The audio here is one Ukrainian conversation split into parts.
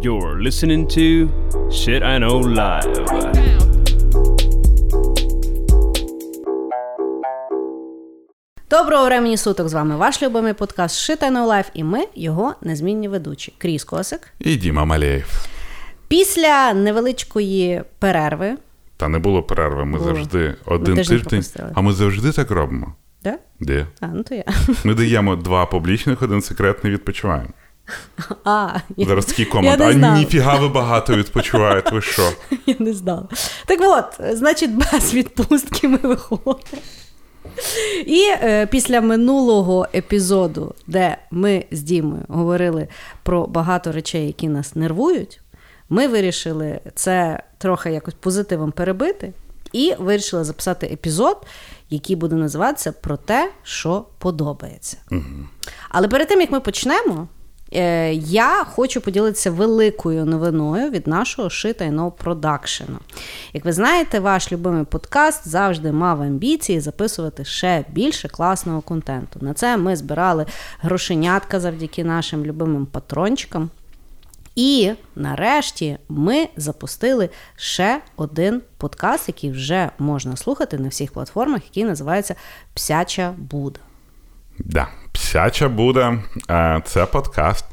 You're listening to Shit I Know Live. Доброго времені суток з вами ваш любимий подкаст Shit I Know Life і ми його незмінні ведучі. Кріс Косик. І Діма Малєєв. Після невеличкої перерви. Та не було перерви, ми Було. завжди один тиждень тиждень. пропустили. А ми завжди так робимо. Да? Де? А, ну то я. Ми даємо два публічних, один секретний відпочиваємо. А, Зараз такий я комент. не А ніфіга ви багато відпочиваєте, ви що? Я не знала. Так от, значить, без відпустки ми виходимо. І е, після минулого епізоду, де ми з Дімою говорили про багато речей, які нас нервують, ми вирішили це трохи якось позитивом перебити, і вирішили записати епізод, який буде називатися про те, що подобається. Але перед тим як ми почнемо, я хочу поділитися великою новиною від нашого Шита No продакшену. Як ви знаєте, ваш любимий подкаст завжди мав амбіції записувати ще більше класного контенту. На це ми збирали грошенятка завдяки нашим любимим патрончикам. І нарешті ми запустили ще один подкаст, який вже можна слухати на всіх платформах, який називається Псяча Буда. Да. Псяча буде е, це подкаст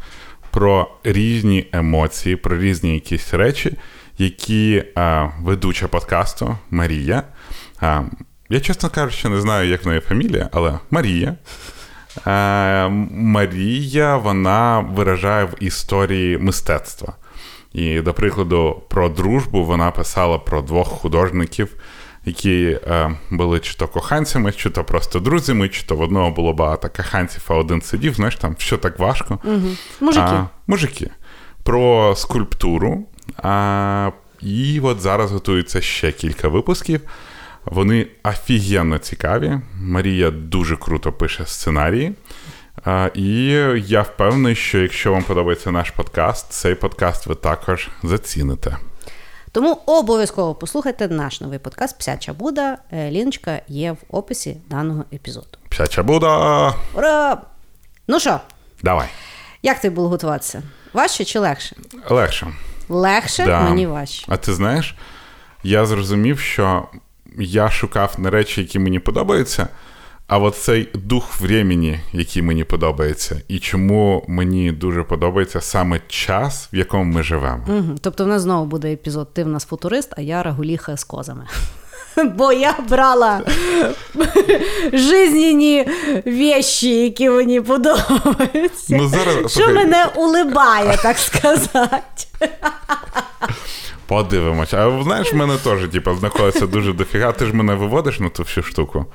про різні емоції, про різні якісь речі, які е, ведуча подкасту Марія. е, Я, чесно кажучи, не знаю, як в неї фамілія, але Марія. Е, Марія вона виражає в історії мистецтва. І, до прикладу, про дружбу вона писала про двох художників, які е, були чи то коханцями, чи то просто друзями, чи то в одного було багато коханців, а один сидів, знаєш, там що так важко. Угу. Мужики. А, мужики. Про скульптуру. А, і от зараз готується ще кілька випусків. Вони офігенно цікаві. Марія дуже круто пише сценарії. А, і я впевнений, що якщо вам подобається наш подкаст, цей подкаст ви також заціните. Тому обов'язково послухайте наш новий подкаст Псяча Буда. Е, Ліночка є в описі даного епізоду. Псяча буда! Ура! Ну що, Давай. як тобі було готуватися? Важче чи легше? Легше. Легше, Да. мені важче. А ти знаєш, я зрозумів, що я шукав не речі, які мені подобаються, а от цей дух времени, який мені подобається, і чому мені дуже подобається саме час, в якому ми живемо. Угу. Тобто в нас знову буде епізод Ти в нас футурист, а я рагуліха з козами. Бо я брала жизненні вещі, які мені подобаються. Ну, зараз, Що мене улибає, так сказати. Подивимось. А знаєш, в мене теж типу, знаходиться дуже дофіга. Ти ж мене виводиш на ту всю штуку.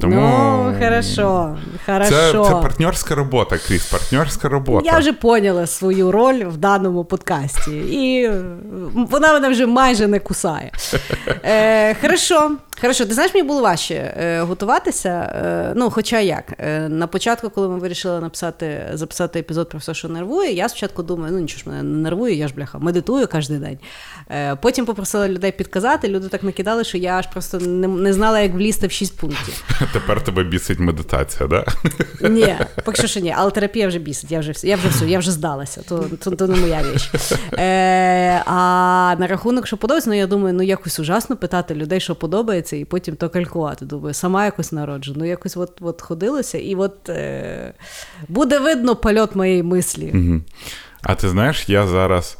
Тому Ну, хорошо, хорошо. Це, це партнерська робота, Кріс, партнерська робота. Я вже поняла свою роль в даному подкасті, і вона мене вже майже не кусає. Е, хорошо, хорошо. Ти знаєш, мені було важче е, готуватися. Е, ну, хоча як. Е, на початку, коли ми вирішили написати, записати епізод про все, що нервує, я спочатку думаю, ну нічого ж мене не нервує, я ж бляха, медитую кожен день. Е, потім попросила людей підказати, люди так накидали, що я аж просто не, не знала, як влізти в 6 пунктів. Тепер тебе бісить медитація, да? Ні, поки що ні, але терапія вже бісить, я вже, я вже все, я вже здалася, то, то, то не моя річ. Е, а на рахунок, що подобається, ну я думаю, ну якось ужасно питати людей, що подобається, і потім то калькувати. Думаю, сама якось народжу. Ну якось от, от ходилося, і от е, буде видно польот моєї мислі. Мгм. А ти знаєш, я зараз,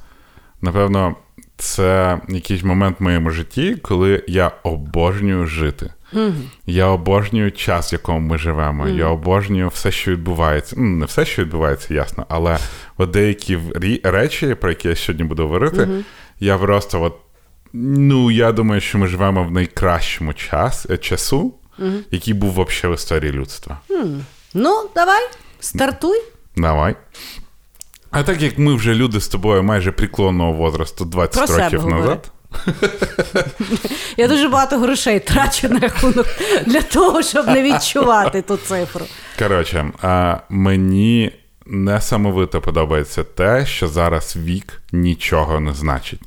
напевно, це якийсь момент в моєму житті, коли я обожнюю жити. Я обожнюю час, в якому ми живемо. Я обожнюю все, що відбувається. Ну, не все, що відбувається, ясно, але от деякі речі, про які я сьогодні буду говорити, я просто от. Ну, я думаю, що ми живемо в найкращому час, е, часу, який був взагалі в історії людства. Ну, давай, стартуй. Давай. А так як ми вже люди з тобою майже преклонного возрасту 20 Про років говори. назад. Я дуже багато грошей трачу на рахунок для того, щоб не відчувати ту цифру. Коротше, мені несамовито подобається те, що зараз вік нічого не значить.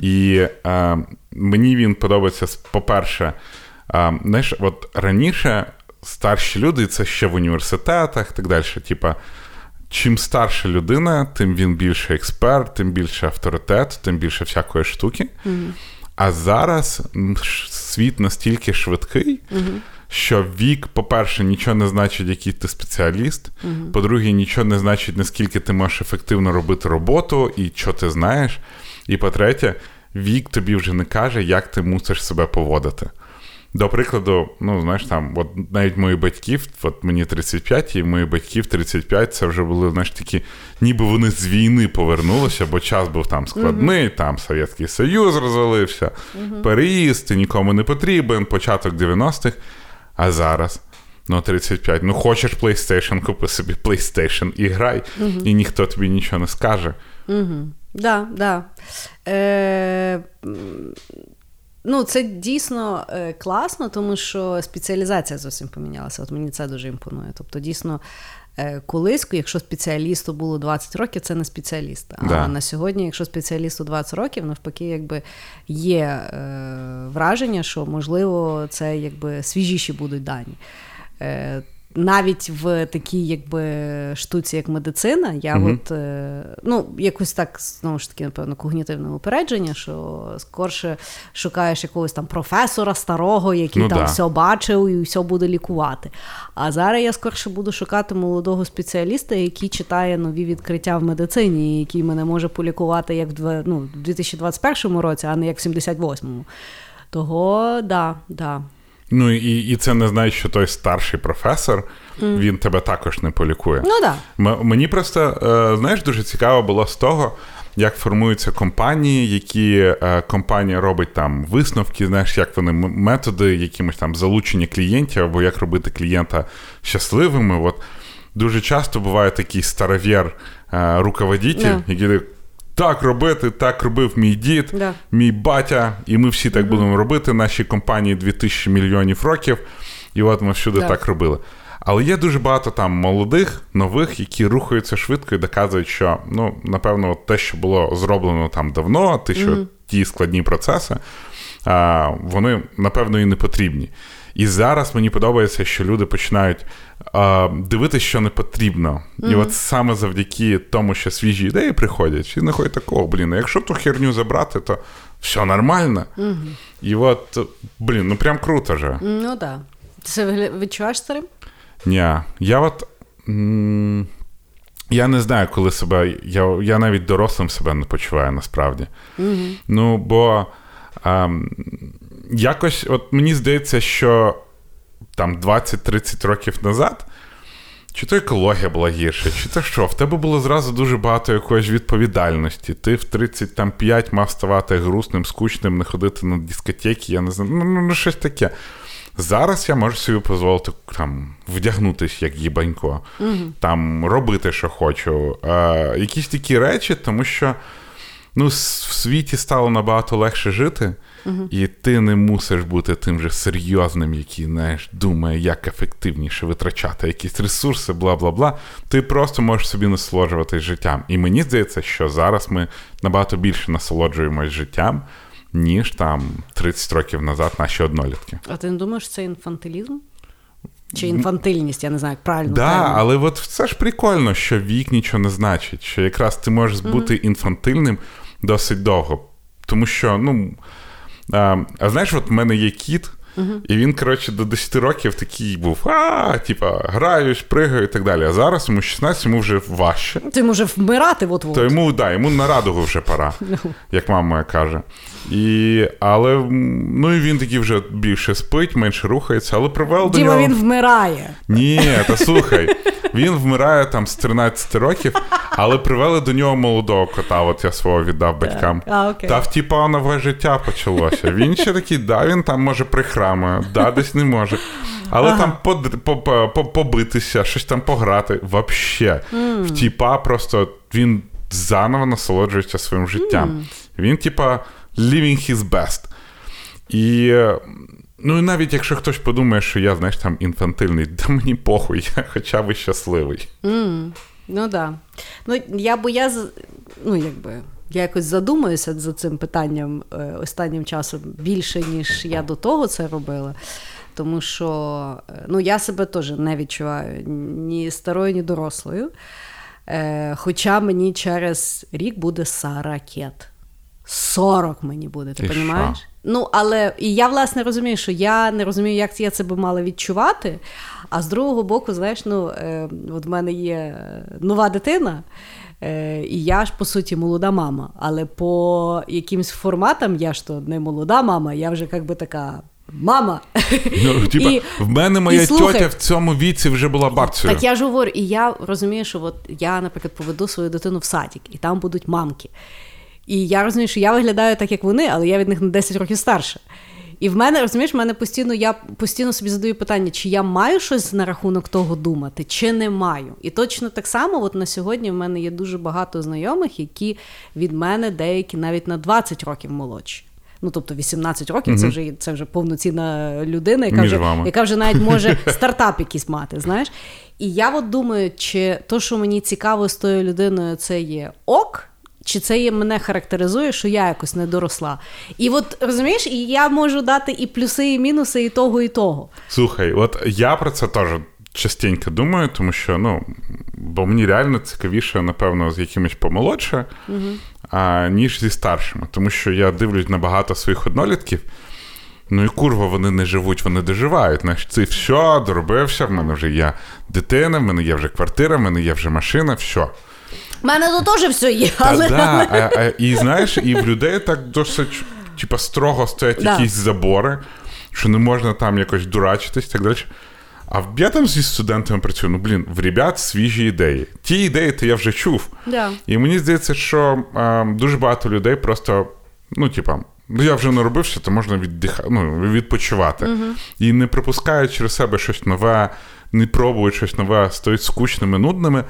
І а, мені він подобається, по-перше, а, знаєш, от раніше старші люди, це ще в університетах і так далі, типа. чим старша людина, тим він більше експерт, тим більше авторитет, тим більше всякої штуки. Mm-hmm. А зараз світ настільки швидкий, mm-hmm. Що вік, по-перше, нічого не значить, який ти спеціаліст. Mm-hmm. По-друге, нічого не значить, наскільки ти можеш ефективно робити роботу і що ти знаєш. І по-третє, вік тобі вже не каже, як ти мусиш себе поводити. До прикладу, ну, знаєш, там, от навіть мої батьків, от мені 35, і мої батьків 35, це вже були, знаєш, такі, ніби вони з війни повернулися, бо час був там складний, uh-huh. там Совєтський Союз розвалився, uh-huh. переїзд, ти нікому не потрібен, початок 90-х. А зараз, ну, 35, ну хочеш PlayStation, купи собі PlayStation і грай, uh-huh. і ніхто тобі нічого не скаже. Угу. Да, да. Е, Ну, це дійсно е, класно, тому що спеціалізація зовсім помінялася. От мені це дуже імпонує. Тобто, дійсно, колись, якщо спеціалісту було 20 років, це не спеціаліст. А да. на сьогодні, якщо спеціалісту 20 років, навпаки, якби є е, враження, що можливо це якби свіжіші будуть дані. Е, навіть в такій якби штуці, як медицина, я mm от е, ну якось так знову ж таки, напевно, когнітивне упередження, що скорше шукаєш якогось там професора старого, який ну, там да. все бачив і все буде лікувати. А зараз я скорше буду шукати молодого спеціаліста, який читає нові відкриття в медицині, який мене може полікувати як в ну, в 2021 році, а не як в 78-му. Того да, да. Ну і і це не значить, що той старший професор mm. він тебе також не полікує. Ну да. М- мені просто е, знаєш, дуже цікаво було з того, як формуються компанії, які е, компанія робить там висновки, знаєш, як вони методи, якимось там залучення клієнтів, або як робити клієнта щасливими. От дуже часто буває такий старовір е, руководитель, yeah. який так робити, так робив мій дід, да. мій батя, і ми всі так mm будемо робити. Наші компанії 2000 мільйонів років, і от ми всюди да. так робили. Але є дуже багато там молодих, нових, які рухаються швидко і доказують, що ну, напевно, те, що було зроблено там давно, ті, що mm ті складні процеси, а, вони напевно і не потрібні. І зараз мені подобається, що люди починають а, дивитися, що не потрібно. Mm-hmm. І от саме завдяки тому, що свіжі ідеї приходять, і знаходять такого, блін, якщо ту херню забрати, то все нормально. Mm-hmm. І от, блін, ну прям круто же. Ну так. Да. Ти це відчуваєш старим? Ні. Я от. М- я не знаю, коли себе. Я я навіть дорослим себе не почуваю насправді. Mm-hmm. Ну, бо. А, якось, от мені здається, що там 20-30 років назад. Чи то екологія була гірша, чи то що? В тебе було зразу дуже багато якоїсь відповідальності. Ти в 35 мав ставати грустним, скучним, не ходити на дискотеки, я не знаю, ну, ну, ну щось таке. Зараз я можу собі дозволити там вдягнутися як їбанько, угу. там робити, що хочу. Е, Якісь такі речі, тому що ну, в світі стало набагато легше жити. Uh-huh. І ти не мусиш бути тим же серйозним, який знаєш, думає, як ефективніше витрачати якісь ресурси, бла бла бла. Ти просто можеш собі насолоджуватись життям. І мені здається, що зараз ми набагато більше насолоджуємось життям, ніж там 30 років назад наші однолітки. А ти не думаєш, це інфантилізм? Чи інфантильність, я не знаю, як правильно. Так, да, але от це ж прикольно, що вік нічого не значить, що якраз ти можеш бути uh-huh. інфантильним досить довго. Тому що, ну. А а знаєш, от в мене є кіт, uh-huh. і він, коротше, до 10 років такий був: а, типа, граюсь, пригаю і так далі. А зараз йому 16, йому вже важче. То йому вже вмирати, от от То йому, да, йому на радугу вже пора. Ну. як мама моя каже. І, Але ну і він такий вже більше спить, менше рухається, але привел до нього... він вмирає. Ні, та слухай. Він вмирає там з 13 років, але привели до нього молодого кота. От я свого віддав батькам. А, окей. Та втіпа нове життя почалося. Він ще такий, да, він там може прихрамує, да, десь не може. Але ага. там побитися, щось там пограти. Вообще. Mm. Втіпа просто він заново насолоджується своїм життям. Mm. Він, типа, living his best. І Ну і навіть якщо хтось подумає, що я, знаєш, там інфантильний, да мені похуй, я хоча б щасливий. Mm, ну да. Ну, я бо я ну, якби. Я якось задумаюся за цим питанням е, останнім часом більше, ніж я до того це робила. Тому що е, ну, я себе теж не відчуваю ні старою, ні дорослою. Е, Хоча мені через рік буде 40. 40 мені буде, ти розумієш? Ну, але і я власне розумію, що я не розумію, як я це би мала відчувати. А з другого боку, знаєш, ну е, от в мене є е, нова дитина, е, і я ж по суті молода мама. Але по якимсь форматам я ж то не молода мама, я вже як би така мама. Ну, типа, І- в мене моя і слухай, тьотя в цьому віці вже була бабцею. Так я ж говорю, і я розумію, що от я, наприклад, поведу свою дитину в садик, і там будуть мамки. І я розумію, що я виглядаю так, як вони, але я від них на 10 років старша. І в мене, розумієш, в мене постійно я постійно собі задаю питання, чи я маю щось на рахунок того думати, чи не маю. І точно так само, от на сьогодні в мене є дуже багато знайомих, які від мене деякі навіть на 20 років молодші. Ну, тобто 18 років це вже це вже повноцінна людина, яка Між вже, вами. яка вже навіть може стартап якийсь мати. Знаєш? І я от думаю, чи то, що мені цікаво з тою людиною, це є ок. Чи це є мене характеризує, що я якось не доросла? І от розумієш, і я можу дати і плюси, і мінуси, і того, і того. Слухай, от я про це теж частенько думаю, тому що ну, бо мені реально цікавіше, напевно, з якимось помолодше, а, ніж зі старшими. Тому що я дивлюсь на багато своїх однолітків. Ну і курва, вони не живуть, вони доживають. Знаєш, це все, доробився, в мене вже є дитина, в мене є вже квартира, в мене є вже машина, все. У мене тут теж все є, Та, але да, а, а, і знаєш, і в людей так досить типа, строго стоять Да. якісь забори, що не можна там якось дурачитись так далі. А в- я там зі студентами працюю, ну блін, в ребят свіжі ідеї. Ті ідеї, то я вже чув. Да. І мені здається, що е, дуже багато людей просто, ну, типа, ну я вже наробився, то можна віддиха... ну, відпочивати. І не пропускають через себе щось нове, не пробують щось нове, стають скучними, нудними.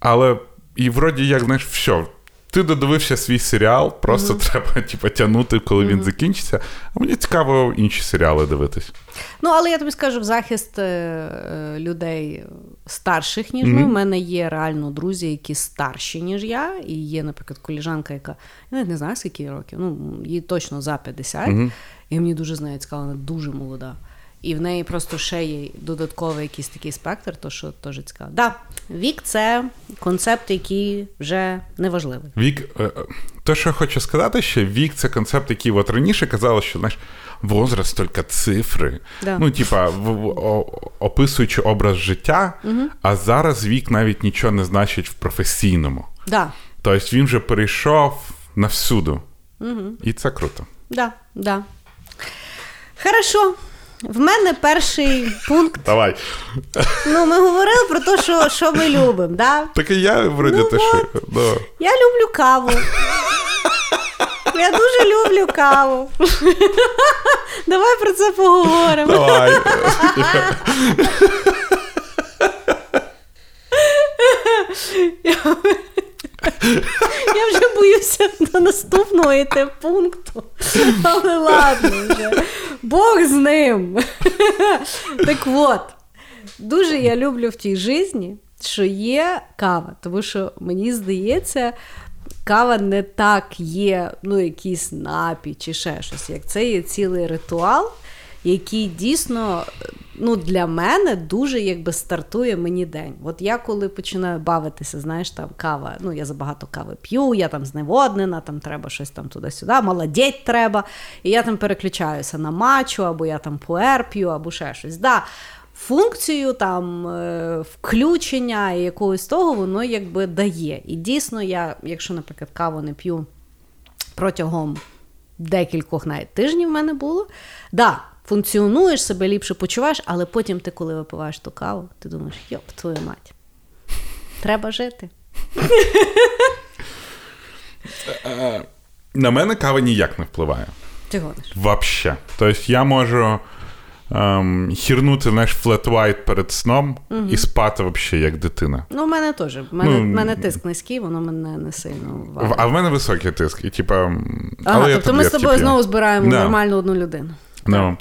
Але і вроді як, знаєш, все. Ти додивився свій серіал, просто треба типу, тягнути, коли він закінчиться. А мені цікаво інші серіали дивитись. Ну, але я тобі скажу в захист е, е, людей старших, ніж ми. У мене є реально друзі, які старші, ніж я. І є, наприклад, коліжанка, яка я навіть не знаю, скільки років. Ну, їй точно за 50. І мені дуже з нею цікаво, вона дуже молода. І в неї просто ще є додатковий якийсь такий спектр, то що теж цікаво. Да, вік це концепт, який вже не важливий. Вік, е, е, те, що я хочу сказати, що вік це концепт, який от раніше казали, що знаєш, возраст тільки цифри. Да. Ну, типа, описуючи образ життя, а зараз вік навіть нічого не значить в професійному. Да, Тобто він вже перейшов навсюду. І це круто. да, да. Хорошо. В мене перший пункт. Давай. Ну, ми говорили про те, що, що ми любимо. Да? Так і я вроді Ну те, що. Да. Я люблю каву. Я дуже люблю каву. Давай про це поговоримо. Давай. Я вже боюся до наступного йти пункту. Але ладно вже. Бог з ним. Так от, дуже я люблю в тій житті, що є кава. Тому що мені здається, кава не так є, ну, якийсь напій чи ще щось. Як це є цілий ритуал, який дійсно ну, для мене дуже якби стартує мені день. От я коли починаю бавитися, знаєш, там кава, ну я забагато кави п'ю, я там зневоднена, там треба щось там туди-сюди, молодеть треба. І я там переключаюся на мачу, або я там пуер п'ю, або ще щось. Да, Функцію там е, включення і якогось того воно якби дає. І дійсно, я, якщо, наприклад, каву не п'ю протягом декількох навіть тижнів в мене було. Да, функціонуєш себе ліпше почуваєш, але потім ти, коли випиваєш ту каву, ти думаєш, йоп, твою мать, треба жити. На мене кава ніяк не впливає. Ти гониш. Вообще. Тобто я можу ем, хірнути наш флет white перед сном і спати взагалі як дитина. Ну, в мене теж. В мене, Ну, в мене тиск низький, воно мене не сильно валить. А в мене високий тиск. І, типа, Ага, але я тобто ми з тобою знову збираємо Да. нормальну одну людину. Ну.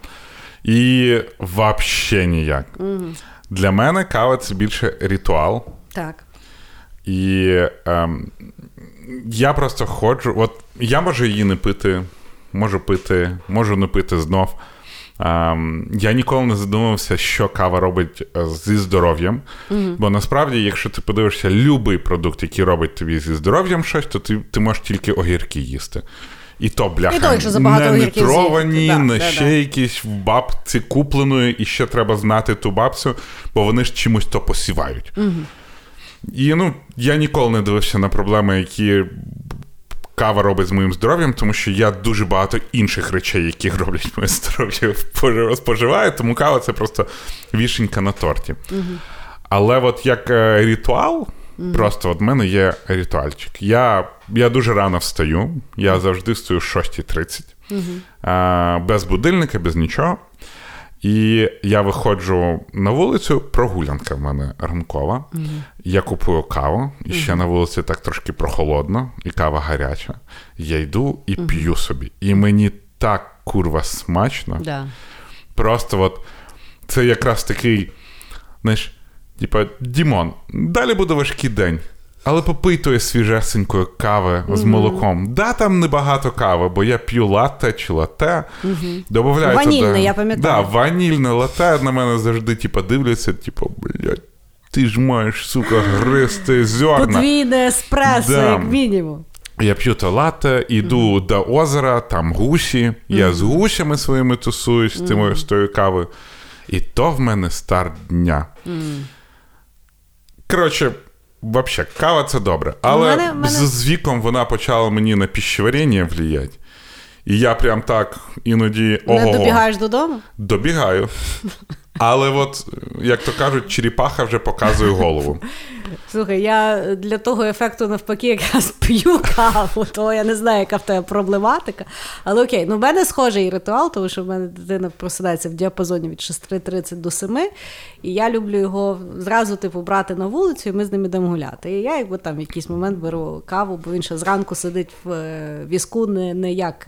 І вообще ніяк. Для мене кава це більше ритуал. Так. І ем, я просто ходжу. От я можу її не пити, можу пити, можу не пити знов. Ем, я ніколи не задумався, що кава робить е, зі здоров'ям. mm Бо насправді, якщо ти подивишся будь-який продукт, який робить тобі зі здоров'ям щось, то ти ти можеш тільки огірки їсти. І то, бляха, і то, якщо забагато не нитровані, да, не да, ще да. якісь в бабці купленої, і ще треба знати ту бабцю, бо вони ж чимось то посівають. Угу. І ну, я ніколи не дивився на проблеми, які кава робить з моїм здоров'ям, тому що я дуже багато інших речей, які роблять моє здоров'я, споживаю, тому кава це просто вішенька на торті. Угу. Але от як е, ритуал, mm. просто от в мене є ритуальчик. Я я дуже рано встаю, я завжди стою о 6.30, mm-hmm. без будильника, без нічого. І я виходжу на вулицю, прогулянка в мене ранкова. Mm-hmm. Я купую каву, і ще mm-hmm. на вулиці так трошки прохолодно, і кава гаряча. Я йду і п'ю собі. І мені так курва смачно. Да. Просто от це якраз такий, знаєш, типа, Дімон, далі буде важкий день. Але попий тої свіжесенької кави mm-hmm. з молоком. Да, там небагато кави, бо я п'ю латте чи лате. Mm-hmm. Ванільне, туди... я пам'ятаю. Да, ванільне лате на мене завжди типу, дивляться, типу, блядь, ти ж маєш, сука, гристи зерна. Подвійне еспресо, да. як мінімум. Я п'ю то лате, іду mm-hmm. до озера, там гусі. Я з гусями своїми тусуюсь з тою кавою. І то в мене старт дня. Коротше, взагалі, кава це добре. Але мене, мене... З, з віком вона почала мені на пищеварення вліяти. І я прям так іноді. Не добігаєш додому? Добігаю. Але от, як то кажуть, черепаха вже показує голову. Слухай, я для того ефекту навпаки якраз п'ю каву, то я не знаю, яка в тебе проблематика. Але окей, ну в мене схожий ритуал, тому що в мене дитина просидається в діапазоні від 6.30 до 7, і я люблю його зразу типу, брати на вулицю, і ми з ним йдемо гуляти. І я якби там в якийсь момент беру каву, бо він ще зранку сидить в візку не, не як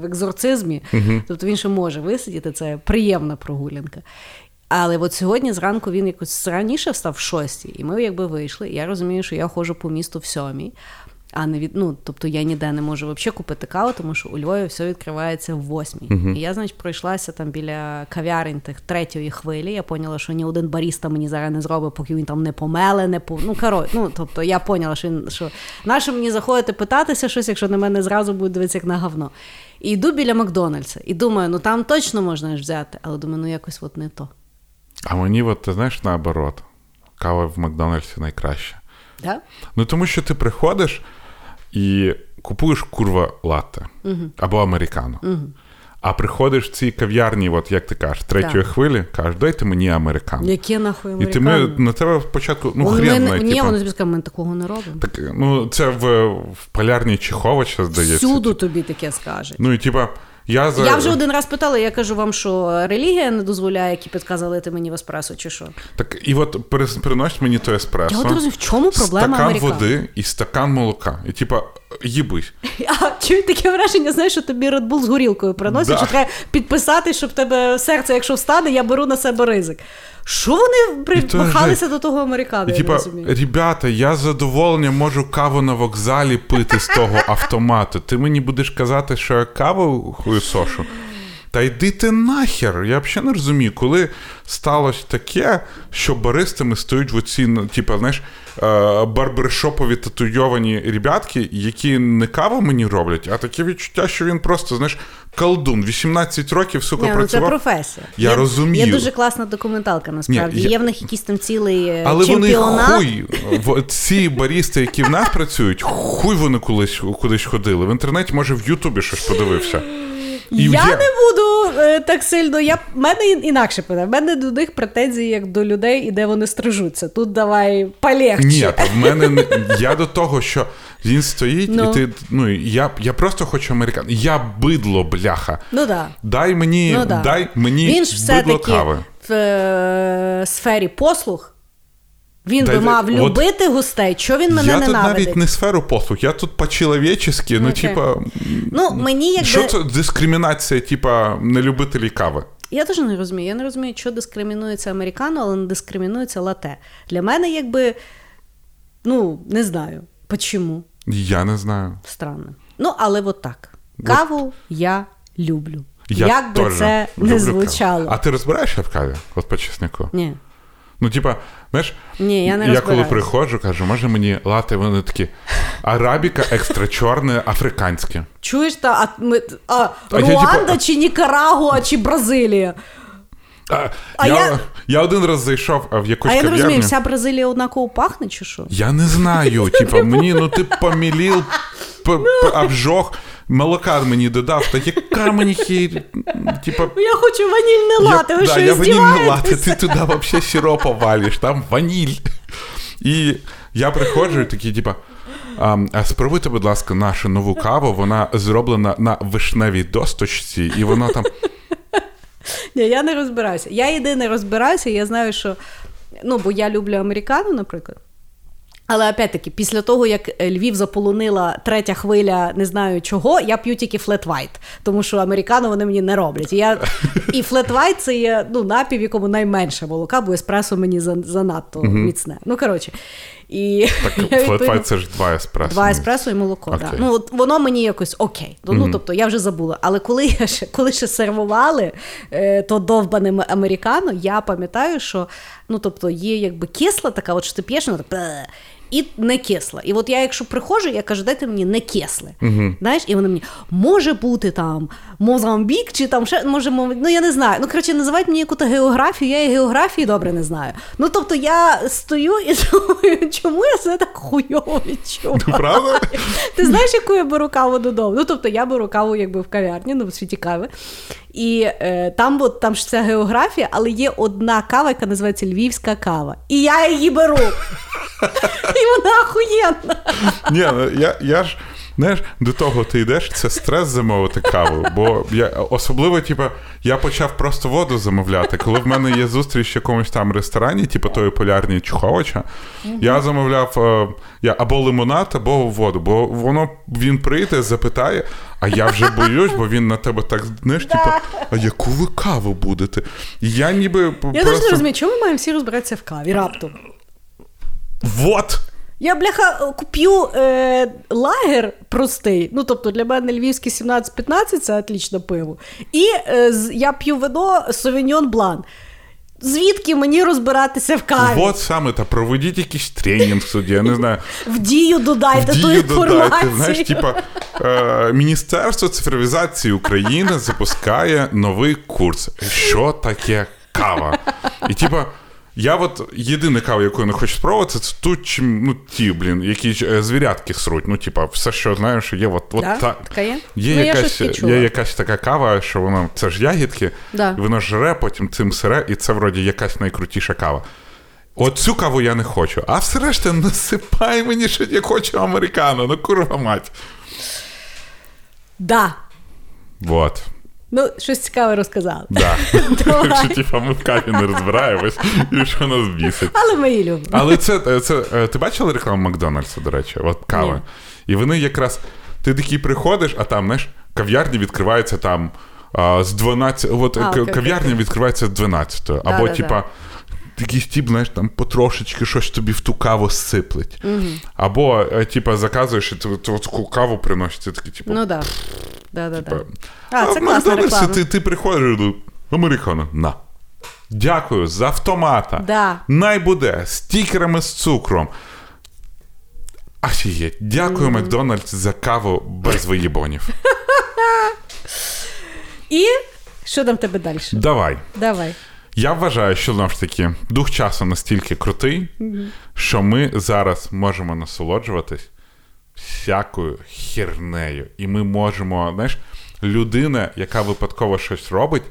в екзорцизмі, uh-huh. тобто він ще може висидіти, це приємна прогулянка. Але от сьогодні зранку він якось раніше встав в шостій, і ми якби вийшли. І я розумію, що я ходжу по місту в сьомій, а не від ну, тобто я ніде не можу взагалі купити каву, тому що у Львові все відкривається в восьмій. Uh-huh. І я, значить, пройшлася там біля кав'ярень тих третьої хвилі. Я поняла, що ні один баріста мені зараз не зробить, поки він там не помеле, не по. Ну, коротше, ну тобто я поняла, що він що наше мені заходити питатися щось, якщо на мене зразу буде дивитися як на говно. І йду біля Макдональдса і думаю, ну там точно можна ж взяти, але думаю, ну якось от не то. А мені, от, ти знаєш, наоборот, кава в Макдональдсі найкраща. Да? Ну, тому що ти приходиш і купуєш курва латте угу. або американо. Угу. А приходиш в цій кав'ярні, от як ти кажеш, третьої Так. хвилі, кажеш, дайте мені американо. Яке нахуй І ти ми, на тебе спочатку, ну, хрен ми, ні, типу. вони тобі скажуть, ми такого не робимо. Так, ну, це в, в полярній Чеховича, здається. Всюду тобі таке скажуть. Ну, і типа, я за. Я вже один раз питала, я кажу вам, що релігія не дозволяє кипятка залити мені в еспресо, чи що? Так, і от приносить мені то еспресо. Я от розумію, в чому проблема стакан води і стакан молока. І типа, їбись. А чую таке враження, знаєш, що тобі Red Bull з горілкою приносять, Да. що треба підписати, щоб тебе серце, якщо встане, я беру на себе ризик. Що вони припахалися до того американа? І я типа, ребята, я з задоволенням можу каву на вокзалі пити з того автомату. Ти мені будеш казати, що я каву хуєсошу? Та йди ти нахер. Я взагалі не розумію, коли сталося таке, що баристами стоять в оці, ну, типа, знаєш, е, барбершопові татуйовані ребятки, які не каву мені роблять, а таке відчуття, що він просто, знаєш, колдун, 18 років, сука, Ні, ну це професія. Я є, розумію. Є дуже класна документалка, насправді. Ні, я- Є в них якийсь там цілий е, Але вони хуй, ці барісти, які в нас працюють, хуй вони колись кудись ходили. В інтернеті, може, в Ютубі щось подивився. І я є- не буду е, так сильно. Я в мене інакше питання. В мене до них претензії як до людей і де вони стрижуться. Тут давай полегче. Ні, в мене не я до того, що він стоїть, Ну. і ти ну я, я просто хочу американ. Я бидло, бляха. Ну да. Дай мені, Ну, да. дай мені Він ж все-таки в е, сфері послуг. Він Дай- би мав от любити гостей. Чого він мене я тут ненавидить? навіть не сферу послуг, я тут по-чоловічески, ну, Окей. типа, Ну, мені якби... що це дискримінація, типа, нелюбителі кави? Я теж не розумію. Я не розумію, що дискримінується американо, але не дискримінується лате. Для мене, якби, ну, не знаю. Почому? Я не знаю. Странно. Ну, але от так. Каву я люблю. Я Як би це не каву. звучало. А ти розбираєшся в каві? От по чеснику? Ні. Ну, типа, знаєш, Ні, я не я коли приходжу, кажу, може мені лати, вони такі арабіка, екстра чорне, африканське. Чуєш та а, ми, а, А я, Руанда типу, чи Нікарагуа, чи Бразилія? А, А я, я- я... один раз зайшов в якусь А я не розумію, вся Бразилія однаково пахне, чи що? Я не знаю. Типа, мені, ну ти помілів, п- п- обжог, молока мені додав, та яка мені хір. Типа, Я хочу ванільне лати, ви да, що я ванільне лати, ти туди взагалі сиропа валиш, там ваніль. І я приходжу і такий, типа. А спробуйте, будь ласка, нашу нову каву. Вона зроблена на вишневій досточці, і вона там. Ні, я не розбираюся. Я єдине розбираюся, я знаю, що. Ну, бо я люблю американу, наприклад. Але опять-таки, після того, як е, Львів заполонила третя хвиля, не знаю чого, я п'ю тільки флет вайт, тому що американо вони мені не роблять. І, я... і флет вайт це є ну, напій, в якому найменше молока, бо еспресо мені за- занадто міцне. Ну, коротше. І Так, флетвайт це ж два еспресо. Два еспресо і молоко. Окей. Да. Ну, от воно мені якось окей. Ну, ну, тобто я вже забула. Але коли я ще коли ще сервували е, то довбане м- американо, я пам'ятаю, що ну, тобто, є якби кисла така, от що ти п'єш, вона так. І не кисла. І от я, якщо приходжу, я кажу, дайте мені не кисле. Знаєш, і вони мені може бути там Мозамбік, чи там ще може ну я не знаю. Ну коротше, називають мені якусь географію, я і географії добре не знаю. Ну тобто я стою і думаю, чому я себе так хуйово відчуваю? Правда? Ти знаєш, яку я беру каву додому? Ну, тобто я беру каву якби в кав'ярні, ну, в світі кави. І е, там, от, там ж ця географія, але є одна кава, яка називається Львівська кава. І я її беру. І вона охуєнна. Ні, ну, я, я ж. Знаєш, до того ти йдеш, це стрес замовити каву. Бо я особливо, типу, я почав просто воду замовляти. Коли в мене є зустріч в якомусь там ресторані, типу тої полярні Чуховича, я замовляв е, я або лимонад, або воду. Бо воно він прийде, запитає, а я вже боюсь, бо він на тебе так знаєш, типу, а яку ви каву будете? І я ніби Я просто... не розумію, чому ми маємо всі розбиратися в каві раптом. Вот! Я, бляха, куп'ю е, лагер простий. Ну, тобто, для мене львівський 17-15 це отлічне пиво. І е, я п'ю вино Совіньон Блан. Звідки мені розбиратися в каві? Вот саме та проведіть якийсь тренінг в суді, я не знаю. В дію додайте В ту інформацію. додайте. Знаєш, типа е, Міністерство цифровізації України запускає новий курс. Що таке кава? І типа. Я от єдина кава, яку я не хочу спробувати, це ту, чим, ну, ті, блін, які е, звірятки сруть. Ну, типа, все, що знаєш, є от, от Да? та, Така є? Є, Ну, якась, відчула. є якась така кава, що воно це ж ягідки, Да. і воно жре, потім цим сире, і це вроді якась найкрутіша кава. От цю каву я не хочу. А все решта насипай мені, що я хочу американо, ну курва мать. Да. Вот. Ну, щось цікаве розказали. Да. Що, типа, ми в каві не розбираємось, і що нас бісить. Але ми її любимо. Але це, це е, ти бачила рекламу Макдональдса, до речі, от кави. Ні. І вони якраз. Ти такий приходиш, а там, знаєш, кав'ярні відкриваються там а, з 12. От А, к- окей, окей, кав'ярня відкривається з 12. Або, да, типа, якийсь тіп, знаєш, там потрошечки щось тобі в ту каву сиплить. Або, е, типа, заказуєш, і ти, таку каву приносять, і такий, типу. Ну. Да. Да, да, да. Типа, А, це класна реклама. Ти, ти приходиш американо, на. Дякую з автомата. Да. Най буде з стікерами з цукром. Офігеть. Дякую, Макдональдс, за каву без виїбонів. І що там тебе далі? Давай. Давай. Я вважаю, що знову ж таки дух часу настільки крутий, що ми зараз можемо насолоджуватись всякою хернею. І ми можемо, знаєш, людина, яка випадково щось робить,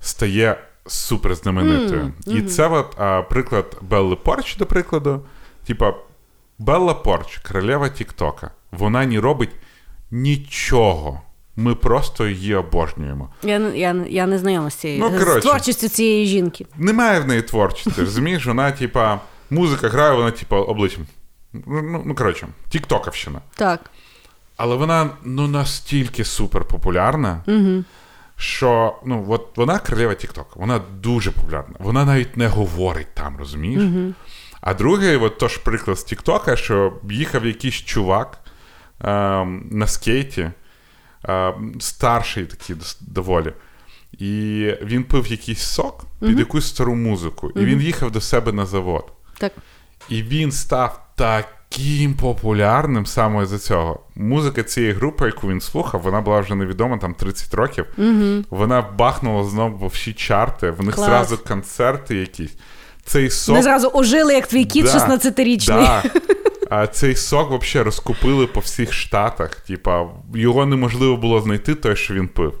стає суперзнаменитою. І це от, а, приклад Белли Порч, до прикладу. Типа, Белла Порч, королева Тіктока, вона не робить нічого. Ми просто її обожнюємо. Я, не- я, я не знайома з цією Ну, з творчістю цієї жінки. Немає в неї творчості, розумієш? Вона, типа, музика грає, вона, типа, обличчям. Ну, ну, ну, коротше, тіктоковщина. Так. Але вона ну настільки супер популярна, Угу. що ну, от вона королева Тіктока, вона дуже популярна. Вона навіть не говорить там, розумієш? Угу. А другий, от тож приклад з Тіктока, що їхав якийсь чувак ем, на скейті, ем, старший такий доволі. І він пив якийсь сок під якусь стару музику. І він їхав до себе на завод. Так. І він став таким популярним саме за цього. Музика цієї групи, яку він слухав, вона була вже невідома там 30 років. Угу. Вона бахнула знову всі чарти. В них Клас. зразу концерти якісь. Цей сок. Ми зразу ожили, як твій кіт Да, 16-річний. Да. А цей сок взагалі розкупили по всіх штатах. Типа, його неможливо було знайти, той, що він пив.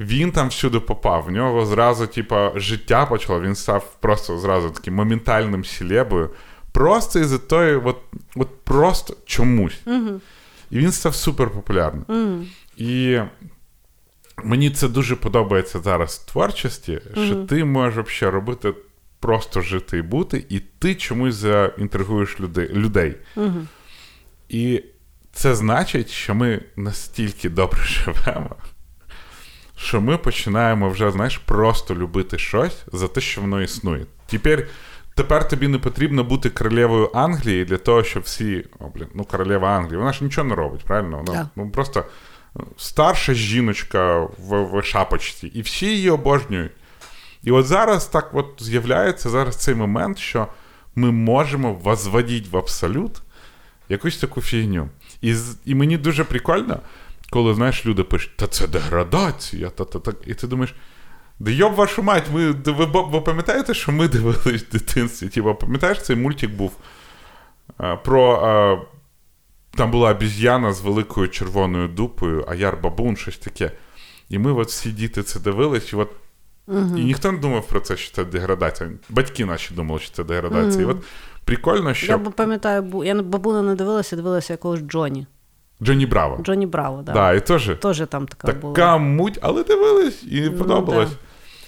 Він там всюди попав. В нього зразу, типа, життя почало, він став просто зразу таким моментальним селебою. Просто із-за тої, от, от просто чомусь. Угу. І він став супер популярним. Угу. І мені це дуже подобається зараз в творчості, що ти можеш взагалі робити просто жити і бути, і ти чомусь заінтригуєш людей. людей. І це значить, що ми настільки добре живемо, що ми починаємо вже, знаєш, просто любити щось за те, що воно існує. Тепер, тепер тобі не потрібно бути королевою Англії для того, щоб всі. О, блін, ну королева Англії, вона ж нічого не робить, правильно? Вона Да. ну, просто старша жіночка в, в шапочці, і всі її обожнюють. І от зараз так от з'являється зараз цей момент, що ми можемо возводити в абсолют якусь таку фігню. І, і мені дуже прикольно, коли знаєш, люди пишуть, та це деградація, та, та, та. і ти думаєш. Да йоб вашу мать, ми, ви, ви, пам'ятаєте, що ми дивились в дитинстві? Типа, пам'ятаєш, цей мультик був а, про. А, там була обіз'яна з великою червоною дупою, а яр бабун, щось таке. І ми от всі діти це дивились, і от Угу. і ніхто не думав про це, що це деградація. Батьки наші думали, що це деградація. І от прикольно, що Я пам'ятаю, я на бабуна не дивилася, дивилася якогось Джоні. Джонні Браво. Джоні Браво, да. Да, і теж Теж там така, була. така муть, але дивились і Ну, подобалось. да.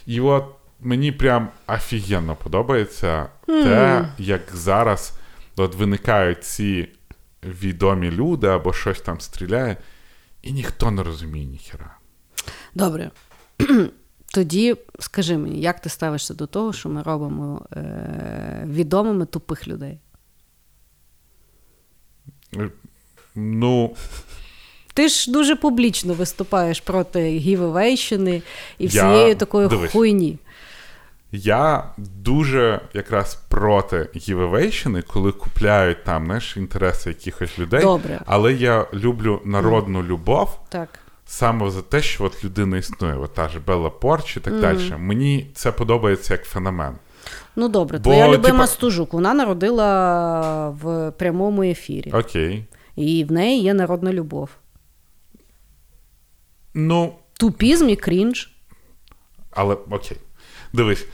І от мені прям офігенно подобається те, як зараз от виникають ці відомі люди або щось там стріляє, і ніхто не розуміє ніхера. Добре. Тоді скажи мені, як ти ставишся до того, що ми робимо е- відомими тупих людей? Ну, Ти ж дуже публічно виступаєш проти гівевейщини і Я- всієї такої дивись. хуйні. Я дуже якраз проти гівевейщини, коли купляють там знаєш, інтереси якихось людей. Добре. Але я люблю народну любов Так. саме за те, що от людина існує. От та ж Белла Порч і так далі. Мені це подобається як феномен. Ну добре, Бо, твоя любима типа- стужук, вона народила в прямому ефірі. Окей. І в неї є народна любов. Ну, Тупізм і крінж. але окей. Дивись.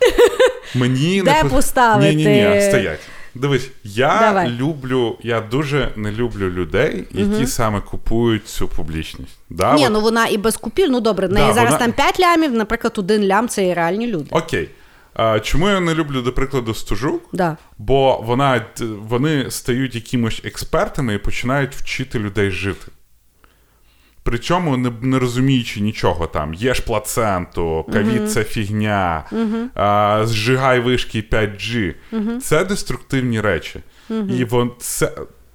Мені Де по- поставити? Ні, ні, ні, стоять. Дивись, я Давай. люблю, я дуже не люблю людей, які саме купують цю публічність. Да, Ні, от- ну вона і без купюр, ну добре, в неї Да, зараз вона- там 5 лямів, наприклад, один лям це і реальні люди. Окей. А, чому я не люблю, до прикладу, стужук? Да. Бо вона, вони стають якимось експертами і починають вчити людей жити. Причому не, не розуміючи нічого там. Їж плаценту, ковід це фігня, а, зжигай вишки 5G. Це деструктивні речі. І вон, це,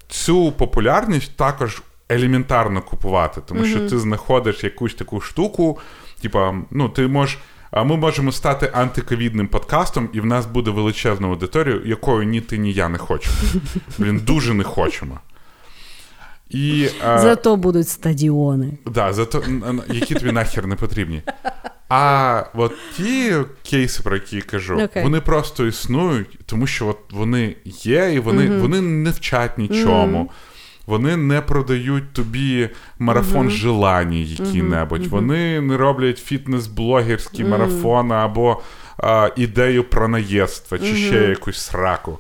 цю популярність також елементарно купувати, тому що ти знаходиш якусь таку штуку, типа, ну, ти можеш. А ми можемо стати антиковідним подкастом, і в нас буде величезна аудиторія, якою ні ти, ні я не хочемо. Блін, дуже не хочемо. І, а, Зато будуть стадіони. да, зато, які тобі нахер не потрібні. А от ті кейси, про які я кажу, Окей. вони просто існують, тому що от вони є, і вони, вони не вчать нічому. Вони не продають тобі марафон желань який-небудь. Вони не роблять фітнес-блогерський марафон або а, ідею про наєдство, чи ще якусь сраку.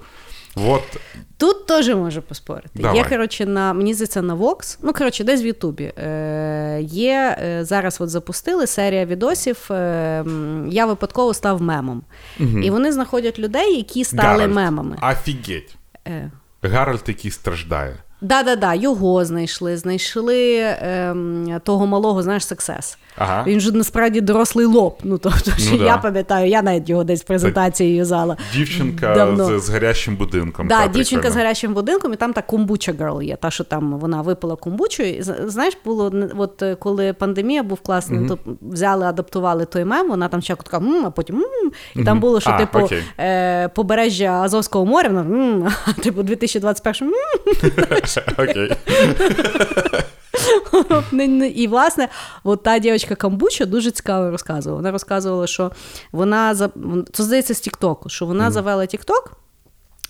От Тут теж можу поспорити. Давай. Є, коротше, на мені здається, на Vox, ну коротше, десь в Ютубі. Е, є е, зараз от запустили серія відосів. Е, я випадково став мемом. І вони знаходять людей, які стали Гаральд. мемами. Офігеть. Е, Гаральд, який страждає. Да-да-да, його знайшли, знайшли ем, того малого, знаєш, сексес. Ага. Він же насправді дорослий лоб. Ну, тобто, що да. я пам'ятаю, я навіть його десь в презентації юзала. Дівчинка Давно. з, з гарячим будинком. Да, та, дівчинка з гарячим будинком, і там та комбуча герл є. Та, що там вона випила комбучу. І, знаєш, було от е, коли пандемія був класний, то взяли, адаптували той мем, вона там чаку така, а потім «М». і там було, що А, типу окей. е, побережжя Азовського моря, вона, «М», а типу 2021 «М». Окей. Не- не- І, власне, от та дівчинка Камбуча дуже цікаво розказувала. Вона розказувала, що вона це здається з Тіктоку, що вона завела Тікток.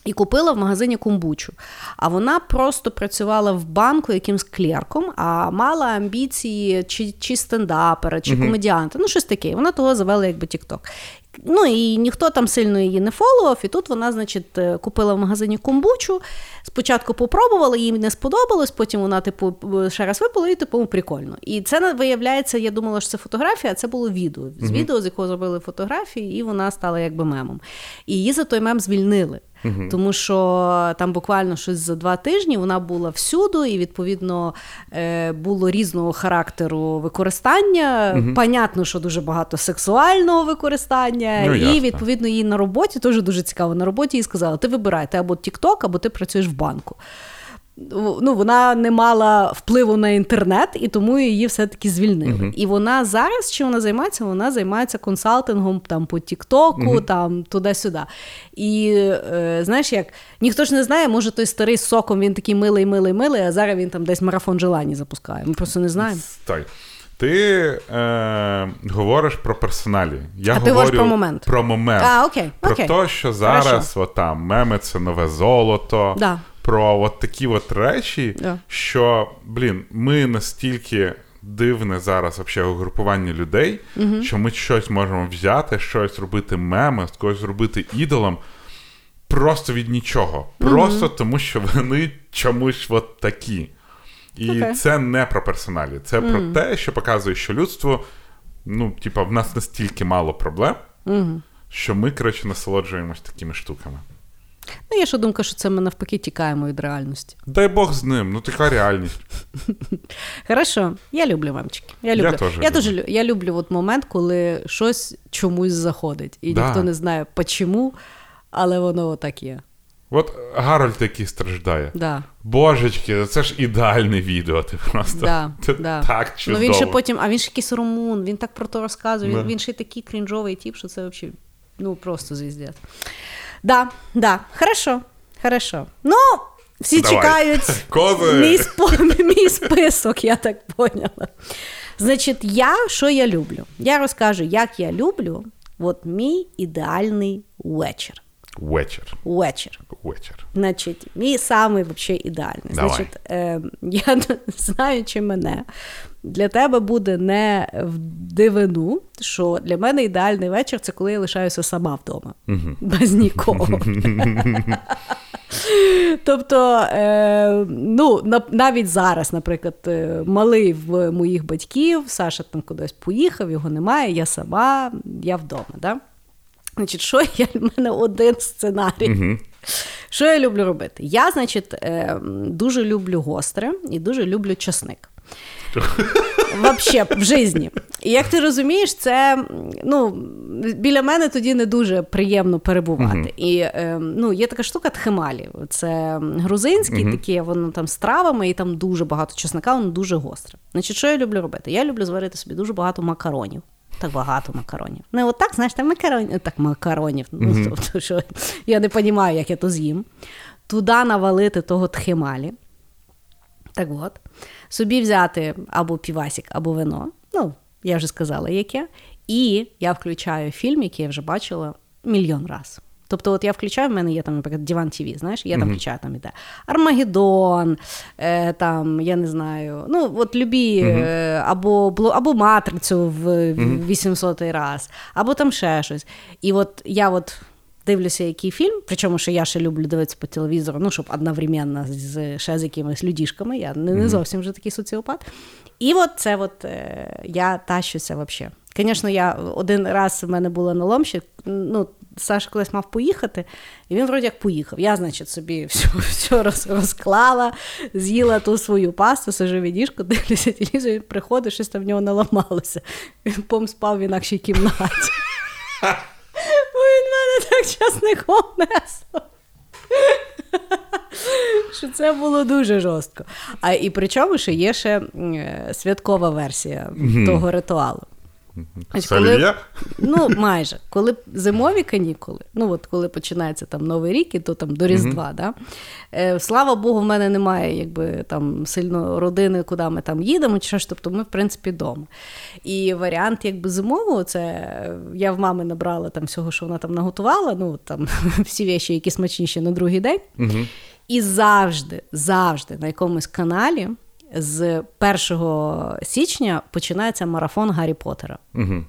І купила в магазині комбучу. А вона просто працювала в банку якимсь клерком, а мала амбіції чи, чи стендапера, чи комедіанта. Ну, щось таке. Вона того завела якби Тікток. Ну і ніхто там сильно її не фолував. І тут вона, значить, е, купила в магазині комбучу. Спочатку попробувала, їй не сподобалось, потім вона, типу, ще раз випила, і типу прикольно. І це виявляється, я думала, що це фотографія, а це було відео. З відео, з якого зробили фотографії, і вона стала якби мемом. І її за той мем звільнили. Тому що там буквально щось за два тижні вона була всюду, і відповідно е, було різного характеру використання. Понятно, що дуже багато сексуального використання, Ну, і відповідно їй на роботі теж дуже цікаво. На роботі їй сказали: ти вибирай, ти або TikTok, або ти працюєш в банку. Ну, вона не мала впливу на інтернет, і тому її все-таки звільнили. І вона зараз, чим вона займається? Вона займається консалтингом там по Тіктоку, там туди-сюди. І е, знаєш, як ніхто ж не знає, може той старий з соком він такий милий, милий, милий, а зараз він там десь марафон желані запускає. Ми просто не знаємо. Стой. Ти е, говориш про персоналі. Я А ти говорю говориш про момент. Про момент. А, окей, Про те, що зараз Хорошо. от, там, меми це нове золото. Да. Про от такі от речі, Да. що, блін, ми настільки дивне зараз вообще угрупування людей, що ми щось можемо взяти, щось робити меми, когось зробити ідолом. Просто від нічого. Просто тому, що вони чомусь от такі. І Окей. це не про персоналі, це про те, що показує, що людство, ну, типа, в нас настільки мало проблем, що ми, коротше, насолоджуємось такими штуками. Ну, є ще думка, що це ми навпаки тікаємо від реальності. Дай Бог з ним, ну така реальність. Хорошо, я люблю мамчики. Я люблю. теж я, люблю. теж я люблю от момент, коли щось чомусь заходить, і Да. ніхто не знає чому, але воно отак є. От Гарольд який страждає. Да. Божечки, це ж ідеальне відео. Ти просто Да, це да. так Ну він ще потім, а він ж якийсь румун, він так про то розказує. Да. Він, він ще такий крінжовий тип, що це взагалі ну просто звіздець. Да, да, хорошо, хорошо. Ну, всі Давай. чекають Кози. мій, спо- мій список, я так поняла. Значить, я що я люблю? Я розкажу, як я люблю от мій ідеальний вечір. Вечір. Вечір. Вечір. Значить, мій самий вообще ідеальний. Давай. Значить, е, я не знаючи мене, для тебе буде не в дивину, що для мене ідеальний вечір це коли я лишаюся сама вдома, без нікого. Тобто, е, ну, на, навіть зараз, наприклад, е, малий в моїх батьків, Саша там кудись поїхав, його немає, я сама, я вдома. Да? Значить, що я, в мене один сценарій. Що я люблю робити? Я, значить, е, дуже люблю гостре і дуже люблю часник. Вообще, в житті. І як ти розумієш, це ну, біля мене тоді не дуже приємно перебувати. І е, ну, є така штука тхемалі. Це грузинські такі, воно там з травами, і там дуже багато чесника, воно дуже гостре. Значить, що я люблю робити? Я люблю зварити собі дуже багато макаронів. Так багато макаронів. Не от так, знаєш, там макаронів, так макаронів. Ну, тобто, що я не розумію, як я то з'їм. Туди навалити того тхемалі. Так от, собі взяти або півасик, або вино. Ну, я вже сказала, яке. І я включаю фільм, який я вже бачила мільйон раз. Тобто, от я включаю, в мене є там, наприклад, Діван ТВ, знаєш, я там включаю, там іде Армагеддон, е, там, я не знаю, ну, от любі, е, або, або Матрицю в 800 раз, або там ще щось. І от я от дивлюся, який фільм, причому що я ще люблю дивитися по телевізору, ну, щоб одновременно з ще з якимись людішками, я не, не зовсім вже такий соціопат. І от це от е, я тащуся взагалі. Звісно, я один раз в мене була наломщик, ну, Саша колись мав поїхати, і він вроді як поїхав. Я, значить, собі все, все роз, розклала, з'їла ту свою пасту, сижу від діжку, дивлюся телевізор, він приходить, щось там в нього наламалося. Він пом спав в інакшій кімнаті. Часником несла. Що це було дуже жорстко. А і причому ще є ще е, святкова версія того ритуалу. Коли-? Ну, майже. Коли зимові канікули, ну от коли починається там Новий рік, і то там до Різдва, да? е, слава Богу, в мене немає якби там сильно родини, куди ми там їдемо, чи що ж, тобто ми, в принципі, вдома. І варіант якби зимового, це е, я в мами набрала там всього, що вона там наготувала, ну там всі віші, які смачніші на другий день. І завжди, завжди на якомусь каналі з 1 січня починається марафон Гаррі Поттера. Угу.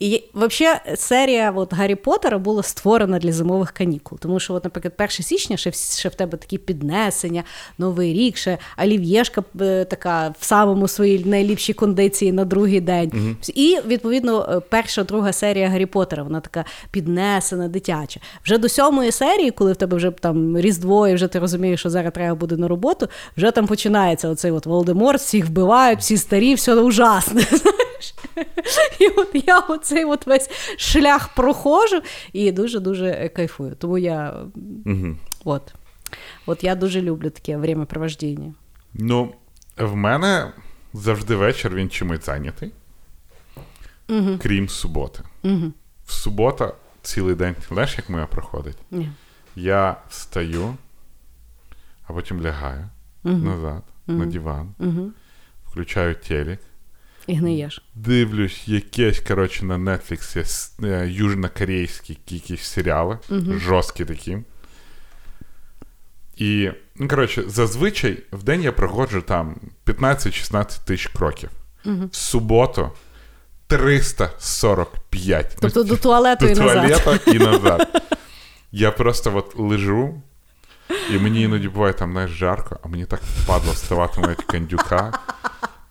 І взагалі серія от, Гаррі Поттера була створена для зимових канікул. Тому що, от, наприклад, 1 січня ще, ще в тебе такі піднесення, Новий рік, ще олів'єшка е, така в самому своїй найліпшій кондиції на другий день. І, відповідно, е, перша, друга серія Гаррі Поттера, вона така піднесена, дитяча. Вже до сьомої серії, коли в тебе вже там Різдво, і вже ти розумієш, що зараз треба буде на роботу, вже там починається оцей от Волдеморт, всіх вбивають, всі старі, все ужасне. І от я оцей от весь шлях проходжу і дуже-дуже е, кайфую. Тому я Угу. от, от я дуже люблю таке времяпровождення. Ну, в мене завжди вечір він чимось зайнятий, Угу. крім суботи. Угу. В субота цілий день, знаєш, як моя проходить? Ні. Я встаю, а потім лягаю назад на диван, Угу. включаю телек, І гниєш. дивлюсь якесь, коротше, на Netflix с- е, южнокорейські якісь серіали, жорсткі такі. І, ну, коротше, зазвичай в день я проходжу там 15-16 тисяч кроків. В суботу 345. Тобто Ну, до туалету до і назад. туалета і назад. Я просто от лежу, і мені іноді буває там, знаєш, жарко, а мені так впадло вставати навіть кондюка.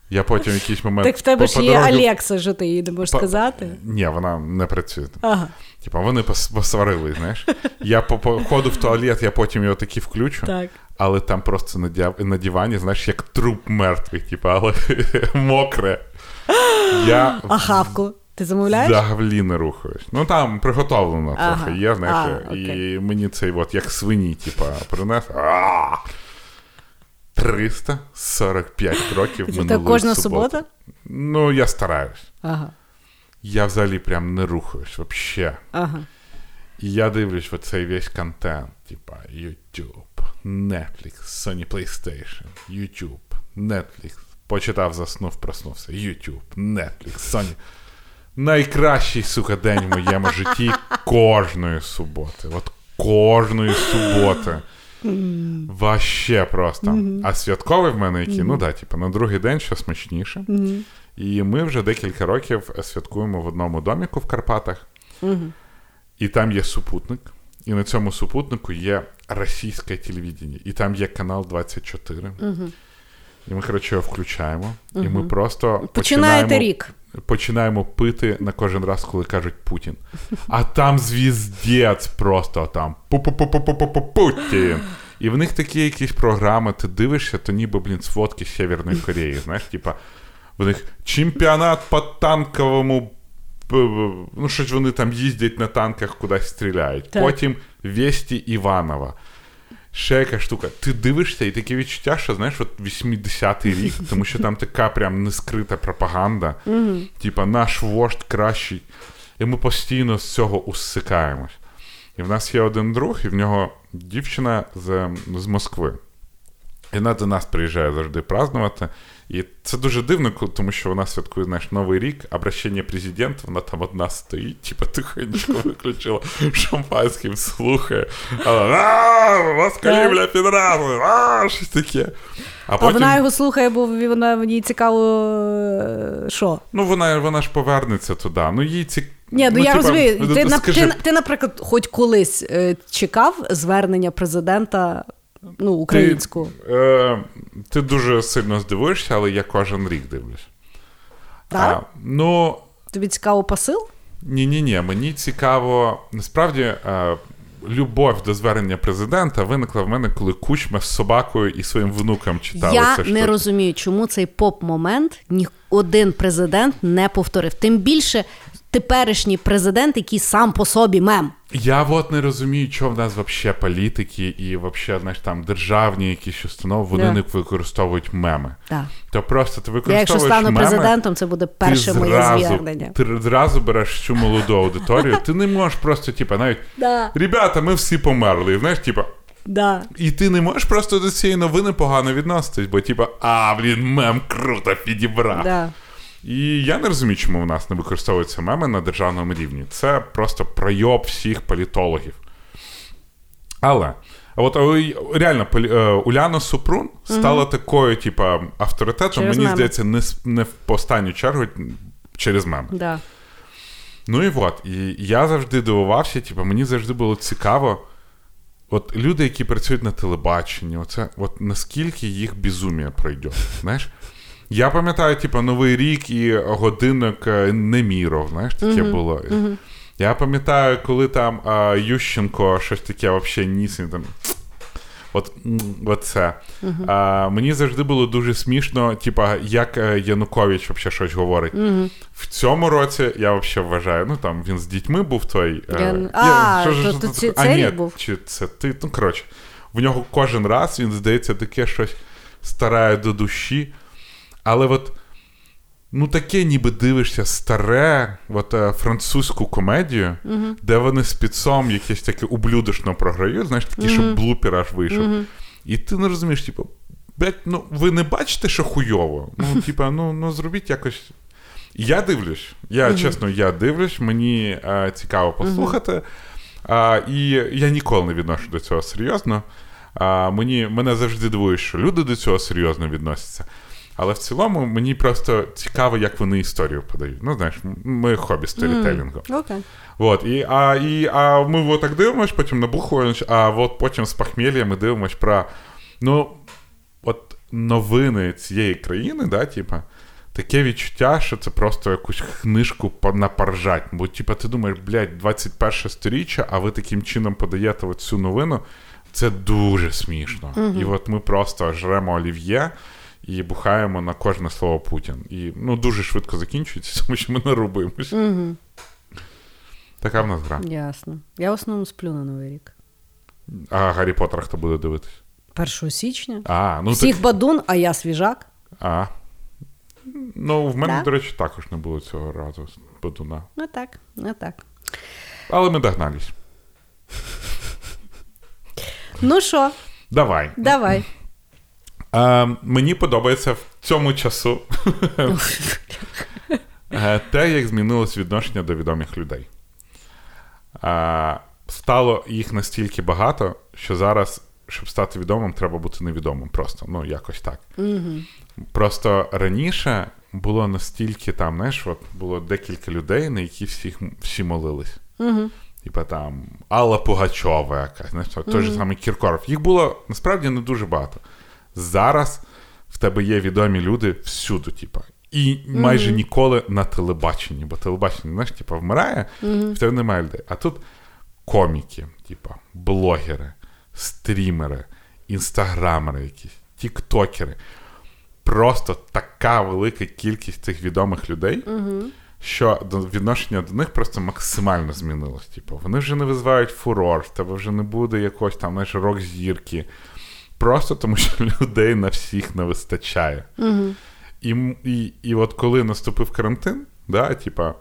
Я потім в якийсь момент. Так в тебе по- ж по є Алекса, що ти їй не можеш Па- сказати. Ні, вона не працює. Ага, Типа вони пос- посварили, знаєш. Я по по ходу в туалет, я потім його таки включу, так. але там просто на, дя... на дивані, знаєш, як труп мертвий, типа, але мокре. Я А хавку ти замовляєш? взагалі не рухаюсь. Ну там приготовлено Ага. трохи є, знаєш, А, і мені цей от як свині, типа, принес. А! 345 років Це минулої так кожна суботи. субота? Ну, я стараюсь. Ага. Я взагалі прям не рухаюсь, вообще. Ага. І я дивлюсь в цей весь контент, типа YouTube, Netflix, Sony PlayStation, YouTube, Netflix. Почитав, заснув, проснувся. YouTube, Netflix, Sony. Найкращий, сука, день в моєму житті кожної суботи. От кожної суботи. Ваще просто. А святковий в мене який, ну да, типу, на другий день що смачніше. І ми вже декілька років святкуємо в одному доміку в Карпатах. І там є супутник. І на цьому супутнику є російське телевідення. І там є канал 24. І ми, коротше, його включаємо. І ми просто Починаєте починаємо, рік. Починаємо пити на кожен раз, коли кажуть Путін. А там звіздець просто там Путін. І в них такі якісь програми, ти дивишся, то ніби, блін, сводки Северної Кореї. Знаєш, типа, в них чемпіонат по танковому. Ну, щось вони там їздять на танках, кудись стріляють. Так. Потім Весті Іванова. Ще яка штука. Ти дивишся, і таке відчуття, що знаєш, от 80-й рік, тому що там така прям нескрита пропаганда. Типа, наш вождь кращий. І ми постійно з цього усикаємось. І в нас є один друг, і в нього дівчина з, з Москви. І вона до нас приїжджає завжди празднувати. І це дуже дивно, тому що вона святкує знаєш, Новий рік, обращення президента, вона там одна стоїть, типу тихонечко виключила шампанським, слухає. А вона, «А, підрази, а, щось таке. А А вона його слухає, бо вона мені цікаво, е, що. ну вона, вона ж повернеться туди. Ну, їй ці... Ні, ну, я типа, розумію. ну, Ти, скажи, ти, ти, наприклад, хоч колись е, чекав звернення президента ну, українського. Ти, е, ти дуже сильно здивуєшся, але я кожен рік дивлюсь. Так? А, ну, Тобі цікаво посил? Ні, ні, ні. Мені цікаво, насправді. Е, любов до звернення президента виникла в мене, коли кучма з собакою і своїм внуком читали Я це не штуки. розумію, чому цей поп-момент ні один президент не повторив. Тим більше теперішній президент, який сам по собі мем. Я от не розумію, що в нас взагалі політики і взагалі, знаєш, там державні якісь установи, вони Да. не використовують меми. Так. То просто ти Я якщо стану меми, президентом, це буде перше ти моє зразу, звернення. Ти зразу береш цю молоду аудиторію, ти не можеш просто, типа, навіть Да. ребята, ми всі померли. І знаєш, типа, Да. і ти не можеш просто до цієї новини погано відноситись, бо типа, а, блін, мем круто підібрав. Да. І я не розумію, чому в нас не використовуються меми на державному рівні. Це просто пройоб всіх політологів. Але а от реально е, Уляна Супрун стала такою, типа, авторитетом, Через мені меми. здається, не, не в останню чергу через меми. Да. Ну і от, і я завжди дивувався, типу, мені завжди було цікаво. От люди, які працюють на телебаченні, оце, от наскільки їх безумія пройде. Знаєш? Я пам'ятаю, типу, Новий рік і годинник е, Неміров, знаєш, таке було. Я пам'ятаю, коли там а, Ющенко щось таке взагалі нісень там. От, оце. Uh-huh. А, мені завжди було дуже смішно, типа, як е, Янукович взагалі щось говорить. В цьому році я взагалі вважаю, ну там він з дітьми був той. е, Я- А, що ж- то- що то а, ні, був? Чи це ти? Ну, коротше, в нього кожен раз він здається таке щось старає до душі. Але от. Ну, таке, ніби дивишся старе, от е, французьку комедію, де вони з підсом якесь таке ублюдочно програють, знаєш, такий, щоб блупер аж вийшов. І ти не розумієш, типу, блядь, ну ви не бачите, що хуйово? Ну, типа, ну, ну зробіть якось. Я дивлюсь. Я чесно, я дивлюсь, мені е, цікаво послухати. А, і я ніколи не відношу до цього серйозно. А, мені, мене завжди дивує, що люди до цього серйозно відносяться. Але в цілому мені просто цікаво, як вони історію подають. Ну, знаєш, ми хобі сторітелінгу. Окей. Вот, і, а, і, а ми вот так дивимось, потім набухуємось, а от потім з похмілля ми дивимось про ну, от новини цієї країни, да, типа, таке відчуття, що це просто якусь книжку по- напоржать. Бо, типа, ти думаєш, блядь, 21 сторіччя, а ви таким чином подаєте цю новину. Це дуже смішно. І от ми просто жремо олів'є і бухаємо на кожне слово Путін. І ну, дуже швидко закінчується, тому що ми не рубимося. Така в нас гра. Ясно. Я в основному сплю на Новий рік. А Гаррі Поттера хто буде дивитись? 1 січня. А, ну Всіх так, бадун, а я свіжак. а. Ну, в мене, Да. до речі, також не було цього разу Бадуна. Ну так, ну так. Але ми догнались. Ну що, Давай. давай. А, мені подобається в цьому часу е, те, як змінилось відношення до відомих людей. А, стало їх настільки багато, що зараз, щоб стати відомим, треба бути невідомим. Просто, ну, якось так. Просто раніше було настільки там, знаєш, от було декілька людей, на які всіх, всі молились. Типа там Алла Пугачова якась, знаєш, той же самий Кіркоров. Їх було насправді не дуже багато. Зараз в тебе є відомі люди всюди, типа. І майже ніколи на телебаченні, бо телебачення, знаєш, типа, вмирає, в тебе немає людей. А тут коміки, типа, блогери, стрімери, інстаграмери якісь, тіктокери. Просто така велика кількість цих відомих людей, що до- відношення до них просто максимально змінилось. Типу, вони вже не визивають фурор, в тебе вже не буде якогось там знаєш, рок-зірки. Просто тому, що людей на всіх не вистачає. І, і, і от коли наступив карантин, да, типа,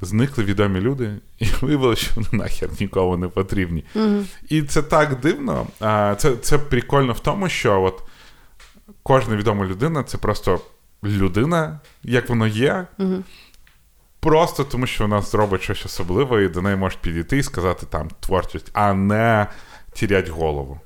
зникли відомі люди, і виявилося, що вони нахер нікому не потрібні. І це так дивно. А, це, це прикольно в тому, що от кожна відома людина це просто людина, як воно є. Просто тому, що вона зробить щось особливе, і до неї можуть підійти і сказати там творчість, а не тірять голову.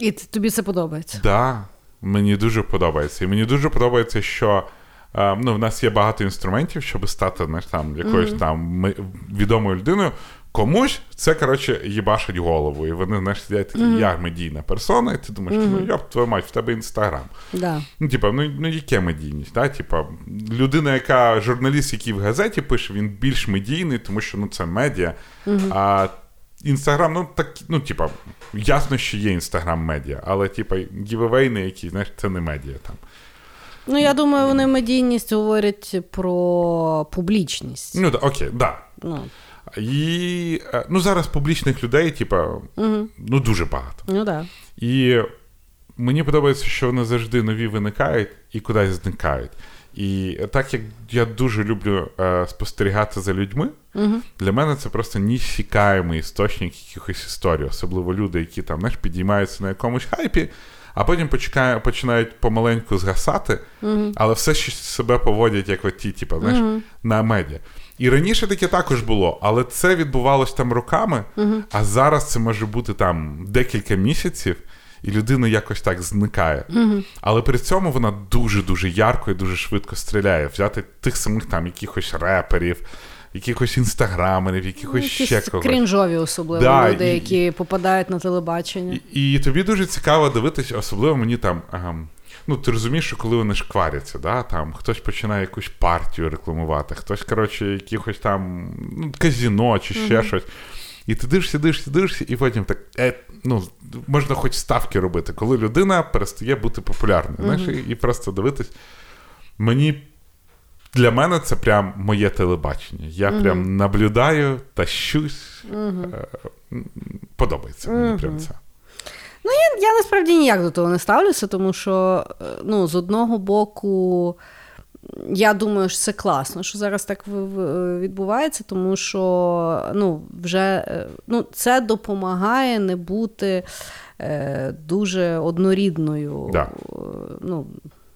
І тобі це подобається. Да, мені дуже подобається. І мені дуже подобається, що е, ну, в нас є багато інструментів, щоб стати знаєш, там, якоюсь там ми- відомою людиною, комусь це, коротше, їбашить голову. І вони, знаєш, сидять такі, mm-hmm. я медійна персона, і ти думаєш, mm-hmm. ну йоп, твою мать, в тебе інстаграм. Да. Ну, типа, ну ну яке медійність? Да? Типа, людина, яка журналіст, який в газеті пише, він більш медійний, тому що ну, це медіа. Mm-hmm. А Інстаграм, ну так, ну, типа, ясно, що є інстаграм медіа, але, типа, гівевейни, які, знаєш, це не медіа там. Ну, я думаю, вони медійність говорять про публічність. Ну, да, окей, да. Ну. І е, ну, зараз публічних людей, типа, угу. ну, дуже багато. Ну, да. І мені подобається, що вони завжди нові виникають і кудись зникають. І так як я дуже люблю е, спостерігати за людьми, uh для мене це просто несікаємий істочник якихось історій, особливо люди, які там знаєш, підіймаються на якомусь хайпі, а потім починає, починають помаленьку згасати, uh але все ще себе поводять як оті, типу, знаєш, uh на медіа. І раніше таке також було, але це відбувалось там роками, а зараз це може бути там декілька місяців і людина якось так зникає. mm Але при цьому вона дуже-дуже ярко і дуже швидко стріляє. Взяти тих самих там якихось реперів. Якихось інстаграмерів, якихось ну, ще когось. крінжові, особливо да, люди, і, які попадають на телебачення. І, і тобі дуже цікаво дивитися, особливо мені там. Ага, ну, ти розумієш, що коли вони шкваряться, да, там хтось починає якусь партію рекламувати, хтось, коротше, якихось там ну, казіно чи ще uh щось. І ти дивишся, дивишся, дивишся, і потім так е, ну, можна хоч ставки робити, коли людина перестає бути популярною. Mm-hmm. Знаєш, і, і просто дивитись. Мені для мене це прям моє телебачення. Я mm-hmm. прям наблюдаю, тащусь. Mm-hmm. Подобається мені прям це. Ну, я, я насправді ніяк до того не ставлюся, тому що е, ну, з одного боку. Я думаю, що це класно, що зараз так відбувається, тому що ну, вже е, ну, це допомагає не бути е, дуже однорідною. Да. ну,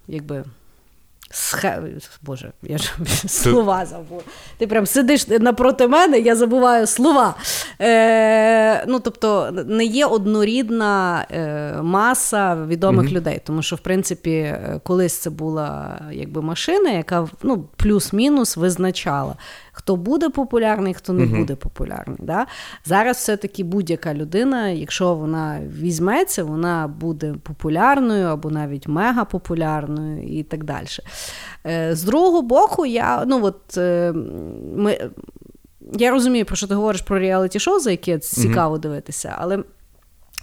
якби, Схе... Боже, я ж слова забула. Ти прям сидиш напроти мене, я забуваю слова. Е, Ну, тобто, не є однорідна е, маса відомих mm людей. Тому що, в принципі, е, колись це була якби машина, яка ну, плюс-мінус визначала хто буде популярний, хто не буде популярний. Да? Зараз все-таки будь-яка людина, якщо вона візьметься, вона буде популярною або навіть мегапопулярною і так далі. Е, з другого боку, я ну от е, ми. Я розумію, про що ти говориш про реаліті-шоу, за яке цікаво uh дивитися, але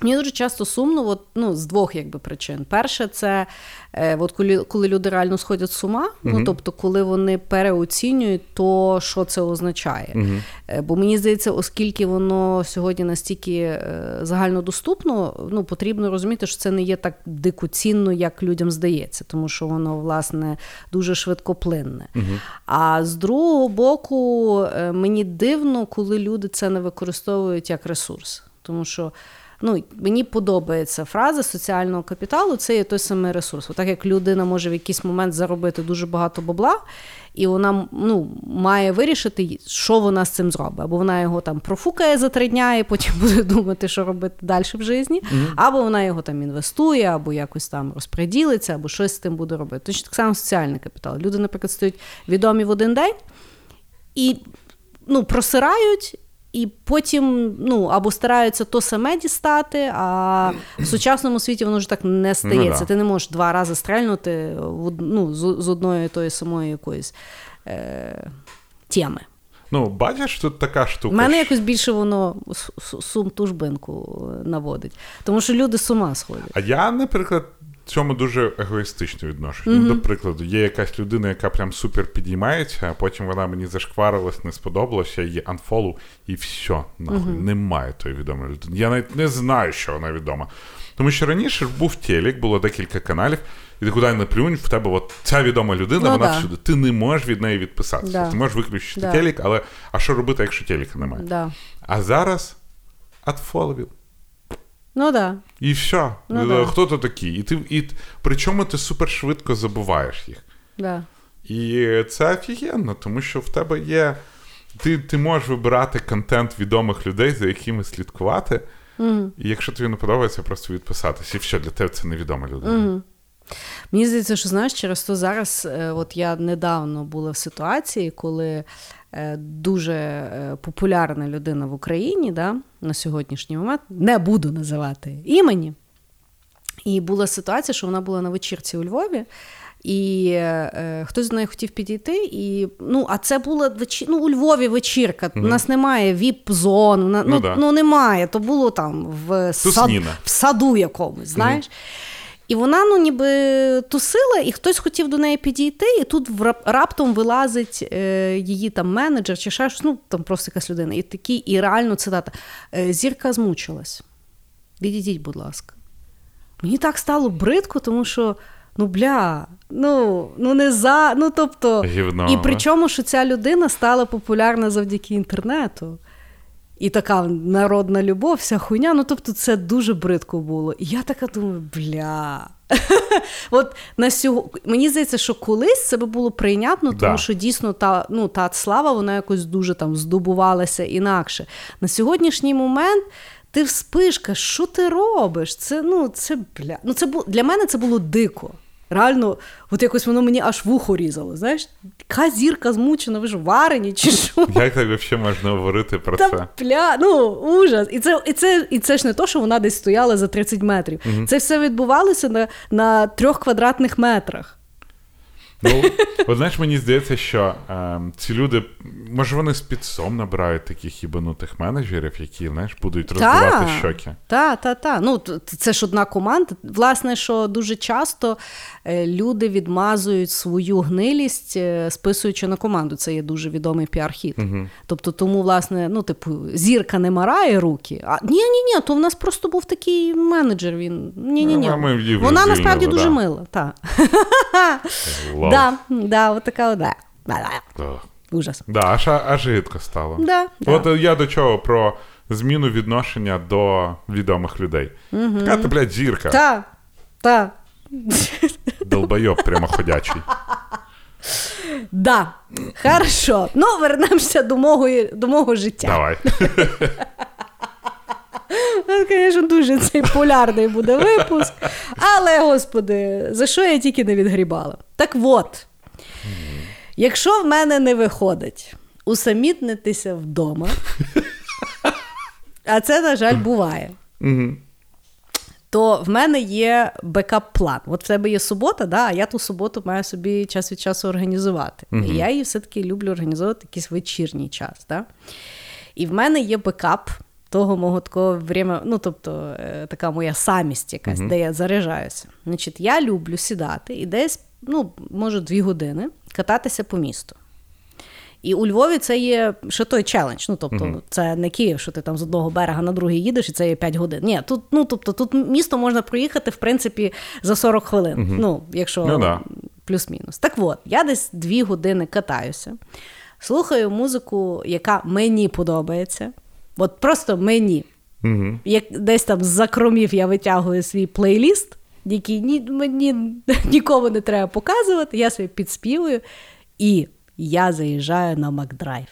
Мені дуже часто сумно, от, ну, з двох якби, причин. Перше, це е, от коли коли люди реально сходять з ума, uh-huh. ну, тобто, коли вони переоцінюють то, що це означає. Uh-huh. Е, бо мені здається, оскільки воно сьогодні настільки е, загальнодоступно, ну, потрібно розуміти, що це не є так дикоцінно, як людям здається, тому що воно, власне, дуже швидкоплинне. Uh-huh. А з другого боку, е, мені дивно, коли люди це не використовують як ресурс. Тому що ну, мені подобається фраза соціального капіталу це є той самий ресурс. Так як людина може в якийсь момент заробити дуже багато бабла, і вона ну, має вирішити, що вона з цим зробить. Або вона його там профукає за три дня і потім буде думати, що робити далі в житті, mm-hmm. або вона його там інвестує, або якось там розподілиться, або щось з тим буде робити. Точно так само соціальний капітал. Люди, наприклад, стають відомі в один день і ну, просирають. І потім ну, або стараються то саме дістати, а в сучасному світі воно вже так не стається. Ну, да. Ти не можеш два рази стрельнути ну, з, з одної тої самої якоїсь е, теми. Ну, бачиш, тут така штука. У мене якось більше воно сум тужбинку наводить. Тому що люди з ума сходять. А я, наприклад, цьому дуже егоїстично відношусь. Mm-hmm. Ну, До прикладу, є якась людина, яка прям супер підіймається, а потім вона мені зашкварилась, не сподобалася, її анфолу, і все, нахуй, mm-hmm. немає тої відомої людини. Я навіть не знаю, що вона відома. Тому що раніше був телек, було декілька каналів, і ти куди не плюнь, в тебе от ця відома людина, ну, вона да. всюди. Ти не можеш від неї відписатися. Да. Ти можеш виключити да. телек, але а що робити, якщо телека немає? А зараз адфоловів. Ну да. І все. Ну, да. Хто то такі? І ти, і, Причому ти супер швидко забуваєш їх. Да. І це офігенно, тому що в тебе є. Ти ти можеш вибирати контент відомих людей, за якими слідкувати. Mm. І якщо тобі не подобається, просто відписатися. І все, для тебе це невідома людина. Mm. Мені здається, що знаєш, через то зараз, е, от я недавно була в ситуації, коли е, дуже е, популярна людина в Україні да, на сьогоднішній момент, не буду називати імені. І була ситуація, що вона була на вечірці у Львові. І е, хтось до неї хотів підійти, і ну, а це була вечір... ну, у Львові вечірка. У нас немає віп-зон, Ну ну, да. ну, немає. То було там в, сад... В саду якомусь, знаєш. І вона ну ніби тусила, і хтось хотів до неї підійти, і тут раптом вилазить е, її там менеджер чи ще щось, ну там просто якась людина. І такий, і реально цитата: е, зірка змучилась. Відійдіть, будь ласка. Мені так стало бридко, тому що. Ну, бля, ну, ну не за. Ну, тобто, Гівно, і да? причому, що ця людина стала популярна завдяки інтернету. І така народна любов, вся хуйня. Ну, тобто, це дуже бридко було. І я така думаю, бля. От на сього... Мені здається, що колись це би було прийнятно, тому Да. що дійсно та, ну, та слава вона якось дуже там здобувалася інакше. На сьогоднішній момент ти вспишка, що ти робиш? Це ну, це бля. Ну, це бу... Для мене це було дико. Реально, от якось воно мені аж вухо різало. Знаєш, яка зірка змучена, ви ж варені чи що? Як так взагалі можна говорити про Та це? пля, ну ужас. І це, і, це, і це ж не то, що вона десь стояла за 30 метрів. Це все відбувалося на, на трьох квадратних метрах. Ну, от знаєш, мені здається, що е, ці люди, може, вони з підсом набирають таких їбанутих менеджерів, які, знаєш, будуть роздавати щоки. Та, та, та. Ну, це ж одна команда. Власне, що дуже часто люди відмазують свою гнилість, е, списуючи на команду. Це є дуже відомий піар-хід. Тобто, тому, власне, ну, типу, зірка не марає руки. А ні, ні, ні, то в нас просто був такий менеджер. Він ні, ні, ні. Ну, а ми її Вона насправді да. дуже мила. Та. Да, да, от така да. Ужас. Да, аж, аж гидко стало. Да, да. От е, я до чого про зміну відношення до відомих людей. Така ти, блядь, зірка, Та, та. Долбойоб прямоходячий. Да. Хорошо. Ну, вернемося до мого, до мого життя. Давай. Ну, Звісно, дуже цей полярний буде випуск. Але, господи, за що я тільки не відгрібала? Так от, якщо в мене не виходить усамітнитися вдома, а це, на жаль, буває. То в мене є бекап-план. От в тебе є субота, да, а я ту суботу маю собі час від часу організувати. І я її все-таки люблю організовувати якийсь вечірній час. Да? І в мене є бекап того мого такого время, ну тобто е, така моя самість якась, де я заряджаюся. Значить, я люблю сідати і десь, ну, може, дві години кататися по місту. І у Львові це є ще той челендж. Ну, тобто, це не Київ, що ти там з одного берега на другий їдеш, і це є 5 годин. Ні, тут, ну, тобто, тут місто можна проїхати, в принципі, за 40 хвилин. Ну, якщо Ну, да. плюс-мінус. Так от, я десь дві години катаюся, слухаю музику, яка мені подобається. От просто мені. Угу. Як десь там з-за кромів я витягую свій плейліст, який ні, мені нікому не треба показувати, я собі підспівую, і я заїжджаю на Макдрайв.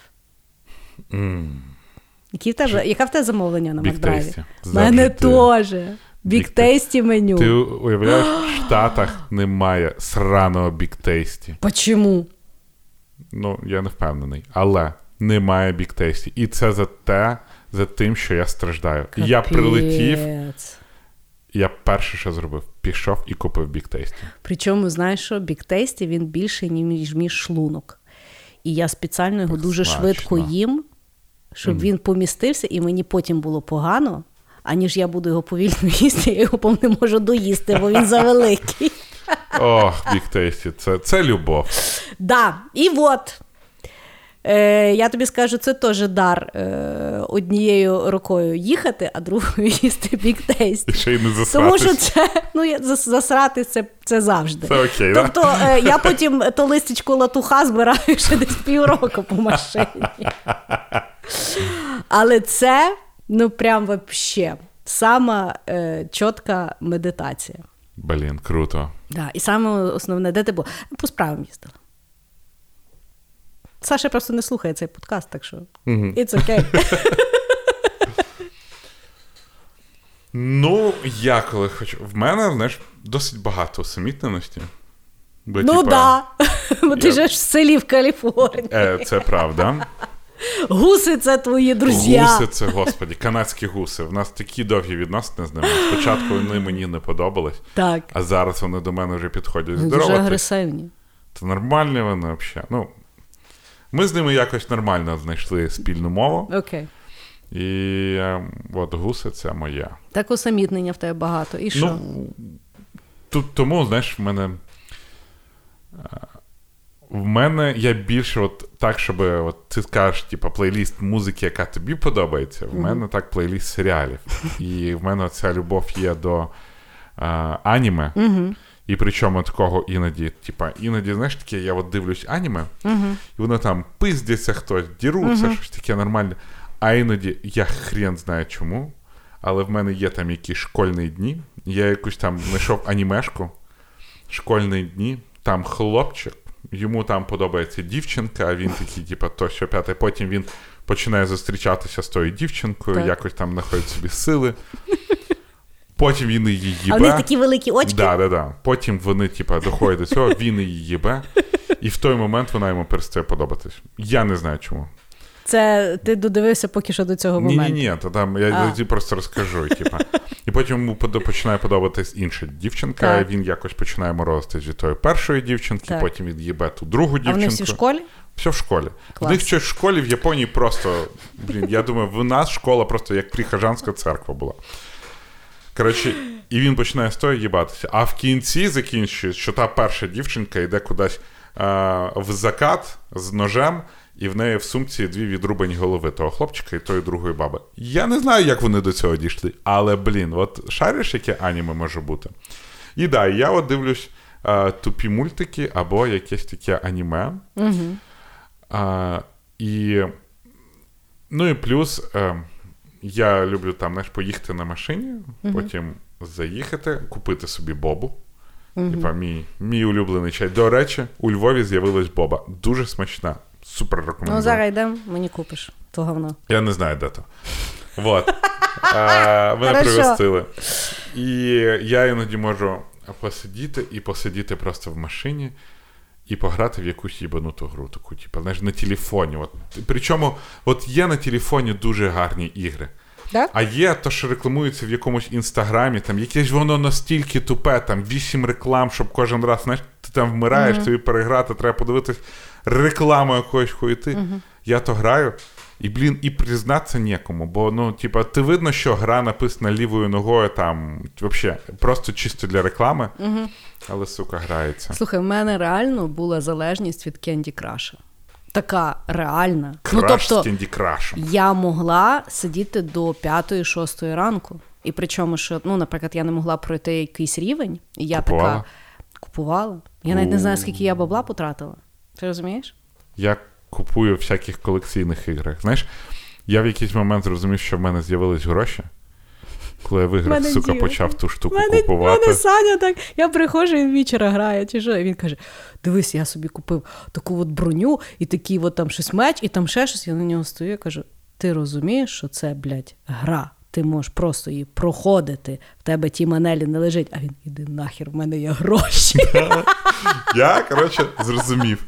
Які в тебе, яка в тебе замовлення на Макдрайві? У мене теж. Big меню. Ти уявляєш, в Штатах немає сраного біктейсті. Почому? Ну, я не впевнений. Але немає біктейсті. І це за те, за тим, що я страждаю. Я прилетів, я перше, що зробив, пішов і купив біктейсті. Причому, знаєш що, Tasty, він більший, ніж мій шлунок. І я спеціально його дуже смачно. швидко їм, щоб він помістився, і мені потім було погано, аніж я буду його повільно їсти, я його не можу доїсти, бо він завеликий. Ох, біктейсті, це, це любов. Да, і от. Е, я тобі скажу, це теж дар е, однією рукою їхати, а другою їсти Tasty. Ще й не Тому що це ну, засрати це, це завжди. Це окей, да? Тобто е, я потім то листечко латуха збираю ще десь півроку по машині. Але це, ну прям вообще, сама е, чітка медитація. Блін, круто. Да. І саме основне, де ти був? По справам їздила. Саша просто не слухає цей подкаст, так що it's okay. Ну, я коли хочу. В мене, знаєш, досить багато усамітненості. Бо, Ну типа, да. Бо ти я- ж в селі в Каліфорнії. Е, це правда. Гуси це твої друзі. Гуси це, господі, канадські гуси. В нас такі довгі відносини з ними. Спочатку вони мені не подобались, Так. а зараз вони до мене вже підходять Дуже здорово. агресивні. Це нормальні вони взагалі. Ну, ми з ними якось нормально знайшли спільну мову. Окей. І е, от гуси це моє. Так усамітнення в тебе багато. І що? Ну, тут тому, знаєш, в мене. е, В мене я більше от так, щоб от ти скажеш, типу, плейліст музики, яка тобі подобається. В мене так плейліст серіалів. І в мене ця любов є до а, аніме. І причому такого іноді, типа, іноді, знаєш, таке, я от дивлюсь аніме, і воно там пиздяться хтось, діруться, щось таке нормальне. А іноді я хрен знаю чому. Але в мене є там якісь школьні дні. Я якусь там знайшов анімешку. Школьні дні, там хлопчик, йому там подобається дівчинка, а він такий, типа, то що п'яте. Потім він починає зустрічатися з тою дівчинкою, Так. якось там знаходить собі сили. Потім він її їбе. А в них такі великі очки. Да, да, да. Потім вони, типа, доходять до цього, він її їбе, і в той момент вона йому перестає подобатись. Я не знаю чому. Це ти додивився поки що до цього Ні, ні, ні, то там я А. просто розкажу. Типа. І потім йому починає подобатись інша дівчинка, Так. і він якось починає морозитись від тої першої дівчинки, Так. потім він їбе ту другу А дівчинку. вони всі в школі? Все в школі. Клас. В них щось в школі в Японії просто. Блін, я думаю, в нас школа просто як прихожанська церква була. Коротше, і він починає з тою їбатися. А в кінці закінчується, що та перша дівчинка йде кудись а, в закат з ножем, і в неї в сумці дві відрубані голови того хлопчика і тої другої баби. Я не знаю, як вони до цього дійшли, але блін, от шариш, яке аніме може бути. І да, я от дивлюсь а, тупі мультики або якесь таке аніме. Угу. А, і, ну і плюс е, я люблю там знаєш, поїхати на машині, потім заїхати, купити собі бобу. Типа мій, мій улюблений чай. До речі, у Львові з'явилась боба. Дуже смачна. Супер рекомендую. Ну, зараз йдемо, мені купиш то говно. Я не знаю, де то. Вот. А, мене пригостили. І я іноді можу посидіти і посидіти просто в машині і пограти в якусь їбануту гру, таку, типу, знаєш, на телефоні. От. Причому, от є на телефоні дуже гарні ігри. Так? А є то, що рекламується в якомусь інстаграмі, там якесь воно настільки тупе, там вісім реклам, щоб кожен раз, знаєш, ти там вмираєш, тобі переграти, треба подивитись рекламу якоїсь хуєти. Я то граю. І, блін, і признатися нікому, бо ну, типа, ти видно, що гра написана лівою ногою, там, взагалі, просто чисто для реклами, але, сука, грається. Слухай, в мене реально була залежність від Кенді Краша. Така реальна. Краш ну, тобто, з Candy Crush. я могла сидіти до 5-6 ранку. І причому, що, ну, наприклад, я не могла пройти якийсь рівень, і я Купувала? така купувала. Я навіть не знаю, скільки я бабла потратила. Ти розумієш? Я купую всяких колекційних іграх. Знаєш, я в якийсь момент зрозумів, що в мене з'явились гроші, коли я виграв, Мене сука, діло. почав ту штуку Мене, купувати. мене Саня так. Я приходжу, він вічора грає, чи що? І він каже: Дивись, я собі купив таку от броню, і такий от там щось меч, і там ще щось. Я на нього стою і кажу: ти розумієш, що це, блядь, гра? Ти можеш просто її проходити. В тебе ті манелі не лежить, а він іди нахер, в мене є гроші. Я, коротше, зрозумів.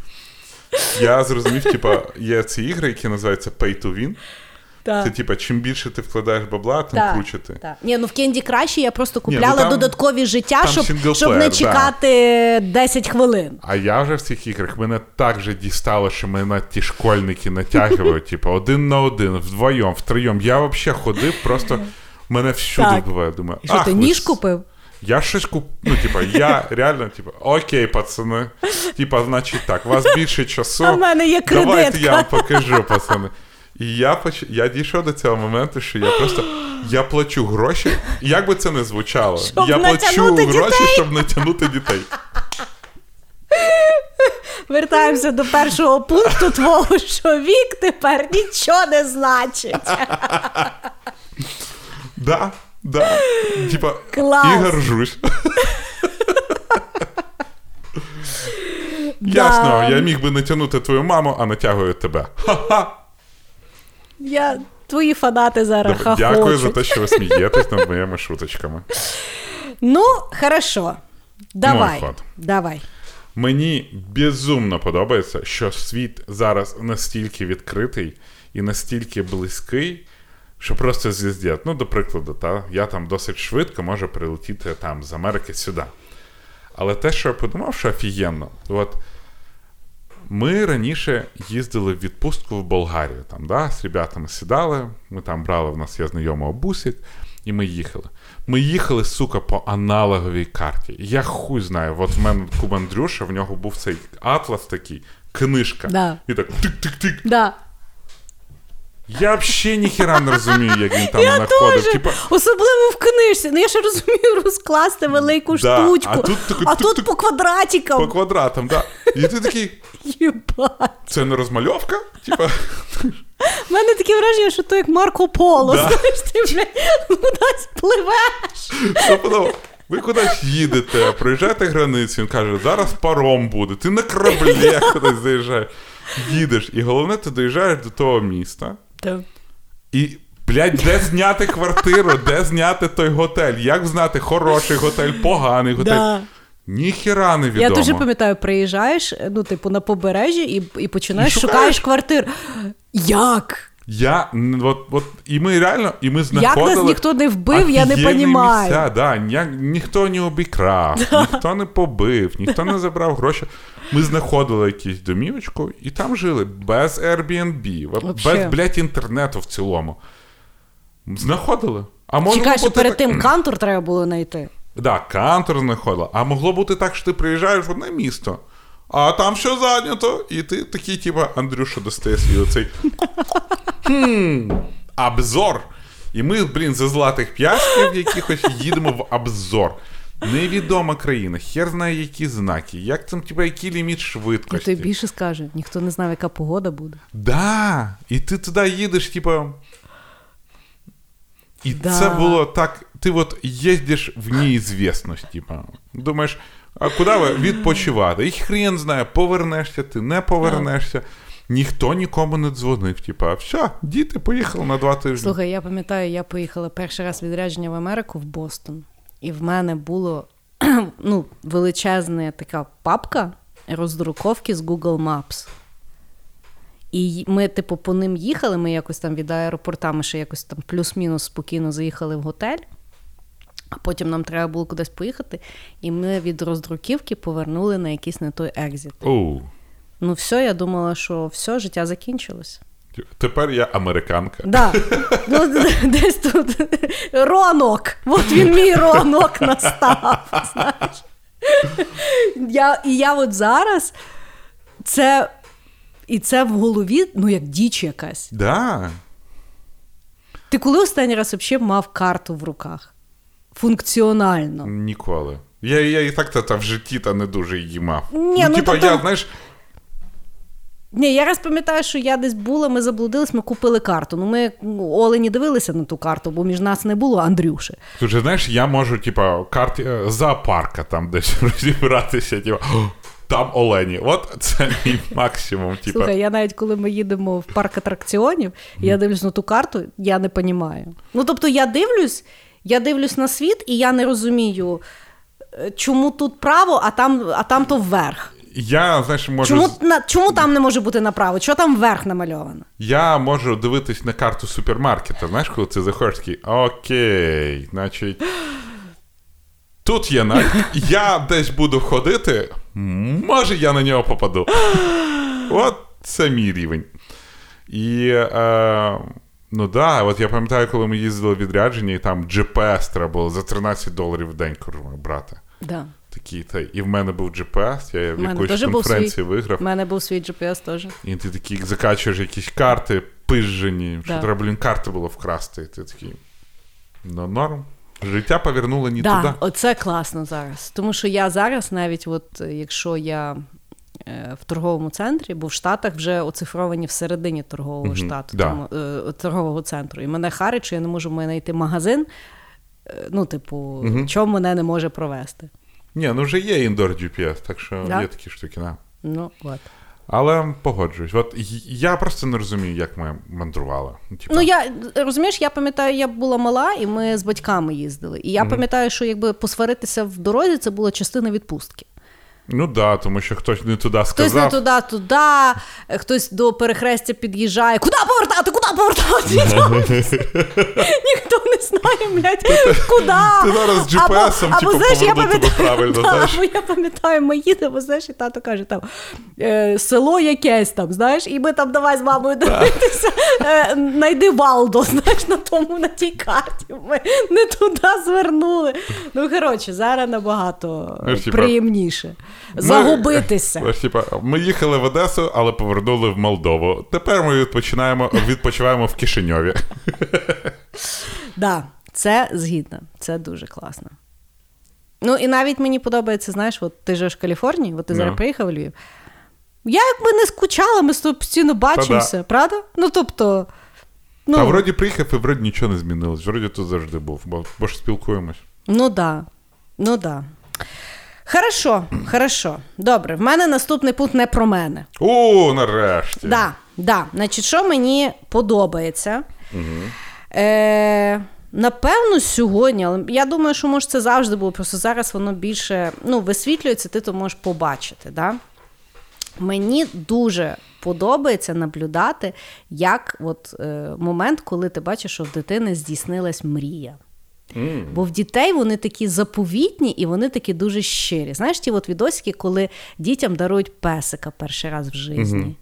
Я зрозумів, типа, є ці ігри, які називаються Pay to Win. Це, типа, чим більше ти вкладаєш бабла, тим Так, круче ти. так. Ні, ну в Кенді Краші я просто Ні, ну купляла там- додаткові життя, там щоб, щоб не да. чекати 10 хвилин. А я вже в цих іграх мене так же дістало, що мене ті школьники натягують, типу, один на один, вдвоєм, втроєм. Я взагалі ходив, просто мене всюди Так. буває. Думаю, що ти ніж купив? Я щось куп... Ну, типа, я реально, типа, окей, пацани. Типа, значить так, у вас більше часу. А в мене є Давайте я вам покажу, пацани. І я поч... я дійшов до цього моменту, що я просто я плачу гроші, як би це не звучало. Щоб я плачу гроші, дітей. щоб натягнути дітей. Вертаємося до першого пункту твого, що вік тепер нічого не значить. Да, да. Типа, Клас. і горжусь. Ясно, я міг би натягнути твою маму, а натягую тебе. Ха-ха. Я твої фанати зараз Доб- Дякую за те, що ви смієтесь над моїми шуточками. Ну, хорошо. Давай. ход. Давай. Мені безумно подобається, що світ зараз настільки відкритий і настільки близький, що просто звіздять. Ну, до прикладу, та, я там досить швидко можу прилетіти там з Америки сюди. Але те, що я подумав, що офігенно, от ми раніше їздили в відпустку в Болгарію. Там, да, з ребятами сідали, ми там брали, в нас є знайомого бусик, і ми їхали. Ми їхали, сука, по аналоговій карті. Я хуй знаю, от в мене кум Андрюша, в нього був цей атлас такий, книжка. Да. І так тик-тик-тик. Да. Я взагалі ніхіра не розумію, як він там Я. Типа, Особливо в книжці. Ну я ж розумію розкласти велику Да, штучку. а тут таке а тут по квадратикам. по квадратам, да. І ти такий, Єбать. це не розмальовка? Типа, У мене таке враження, що то як Марко Поло. Да. Знаєш, ти вже кудись пливеш. Ви кудись їдете, проїжджаєте границю, він каже, зараз паром буде, ти на кораблі кудись заїжджаєш. Їдеш, і головне, ти доїжджаєш до того міста, і, блядь, де зняти квартиру, де зняти той готель, як знати хороший готель, поганий готель. Да. Ніхіра не відомо. Я дуже пам'ятаю, приїжджаєш, ну, типу, на побережжі і, і починаєш І шукаєш. шукаєш квартир. Як? Я, н- от, от, і ми реально, і ми Як знаходили... нас ніхто не вбив, я не понімаю. Місця, да, ня, ніхто не обікрав, ніхто не побив, ніхто не забрав гроші. Ми знаходили якусь домівочку і там жили без Airbnb, Вообще. без, блядь, інтернету в цілому. Знаходили. А може Чекай, що перед так... тим кантор треба було знайти. Да, кантор знаходила. А могло бути так, що ти приїжджаєш в одне місто, а там що зайнято, і ти такий, типа, Андрюша достає свій оцей хм, обзор. І ми, блін, за златих п'ясків якихось їдемо в обзор. Невідома країна, хер знає, які знаки, як там, типа, який ліміт швидкості. тобі більше скаже, ніхто не знав, яка погода буде. Да, і ти туди їдеш, типа. І Да. це було так. Ти от їздиш в неізвісність, типа. Думаєш, а куди ви відпочивати? І хрен знає, повернешся ти, не повернешся. Ніхто нікому не дзвонив. Типа, все, діти поїхали на два тижні. Слухай, я пам'ятаю, я поїхала перший раз відрядження в Америку в Бостон, і в мене було ну, величезна така папка роздруковки з Google Maps. І ми, типу, по ним їхали. Ми якось там від аеропорта, ми ще якось там плюс-мінус спокійно заїхали в готель. А потім нам треба було кудись поїхати, і ми від роздруківки повернули на якийсь не той екзит. Оу. Ну, все, я думала, що все, життя закінчилось. Тепер я американка. Да. Ну, десь тут ронок. От він мій ронок настав. Знаєш. Я, і я от зараз це. І це в голові, ну, як діч якась. Да. Ти коли останній раз взагалі мав карту в руках? Функціонально. Ніколи. Я, я і так та в житті та не дуже її мав. Ні, ну, типа, тобто- я, знаєш, Ні, я раз пам'ятаю, що я десь була, ми заблудились, ми купили карту. Ну, ми ну, Олені дивилися на ту карту, бо між нас не було Андрюші. Тут же, знаєш, я можу, типа, карті е, зоопарка там десь розібратися, типа, там олені. От це мій максимум. Типа. Слухай, я навіть коли ми їдемо в парк атракціонів, я дивлюсь на ту карту, я не понімаю. Ну тобто я дивлюсь, я дивлюсь на світ, і я не розумію, е, чому тут право, а там, а там то вверх. Я, знаєш, можу, Чому, на, чому там не може бути направо? Що там вверх намальовано? я можу дивитись на карту супермаркета. Знаєш, коли ти заходиш такий, окей, значить. Тут є на... Я десь буду ходити, може я на нього попаду. От це мій рівень. І е, ну да, от я пам'ятаю, коли ми їздили в відрядження, і там GPS треба було за 13 доларів в день курва, брати. Да. Такий, та, і в мене був GPS, я в якоїсь конференції свій. виграв. У мене був свій GPS теж. І ти такий закачуєш якісь карти, пижжені, що Да. треба, блін, карти було вкрасти. І ти такий. Ну, норм. Життя повернуло не Да, туди. оце класно зараз. Тому що я зараз, навіть от якщо я в торговому центрі, бо в Штатах вже оцифровані всередині торгового Мгм, штату, да. тому, е, торгового центру. І мене харить, що я не можу в мене знайти магазин. е, Ну, типу, чому мене не може провести? Ні, ну вже є індор GPS, так що Да? є такі штуки, да. Ну, от. Але погоджуюсь. От я просто не розумію, як ми мандрували. Типа, Ну я розумієш, я пам'ятаю, я була мала, і ми з батьками їздили. І я пам'ятаю, що якби посваритися в дорозі, це була частина відпустки. Ну да, тому що хтось не туди Хтось не туди, туди, хтось до перехрестя під'їжджає. Куди повертати? Куди повертати? Ніхто не знає, блядь, куди. Ти зараз GPS-ом, типу, повернути пам'ятаю, правильно, знаєш. або я пам'ятаю, ми їдемо, знаєш, і тато каже там е, село якесь там, знаєш, і ми там давай з мамою дивитися, е, найди Валдо, знаєш, на тому, на тій карті. Ми не туди звернули. Ну, коротше, зараз набагато Ну, приємніше. Ми- Загубитися. Ось, типа, ми їхали в Одесу, але повернули в Молдову. Тепер ми відпочинаємо, відпочиваємо в Кишиньові. Да, це згідно, це дуже класно. Ну, і навіть мені подобається, знаєш, от ти живеш в Каліфорнії, от ти зараз приїхав у Львів. Я якби не скучала, ми з тобою постійно бачимося, правда? Ну, тобто. Ну, А вроді приїхав і вроді нічого не змінилось. Вроді тут завжди був, бо, бо ж спілкуємось. ну да. Ну да. Хорошо, хорошо. Добре, в мене наступний пункт не про мене. О, нарешті. Да, да. Значить, що мені подобається? Е, напевно, сьогодні, але я думаю, що може це завжди було, просто зараз воно більше ну, висвітлюється, ти то можеш побачити. Да? Мені дуже подобається наблюдати, як от, е, момент, коли ти бачиш, що в дитини здійснилась мрія. Бо в дітей вони такі заповітні і вони такі дуже щирі. Знаєш, ті от відосики, коли дітям дарують песика перший раз в житті.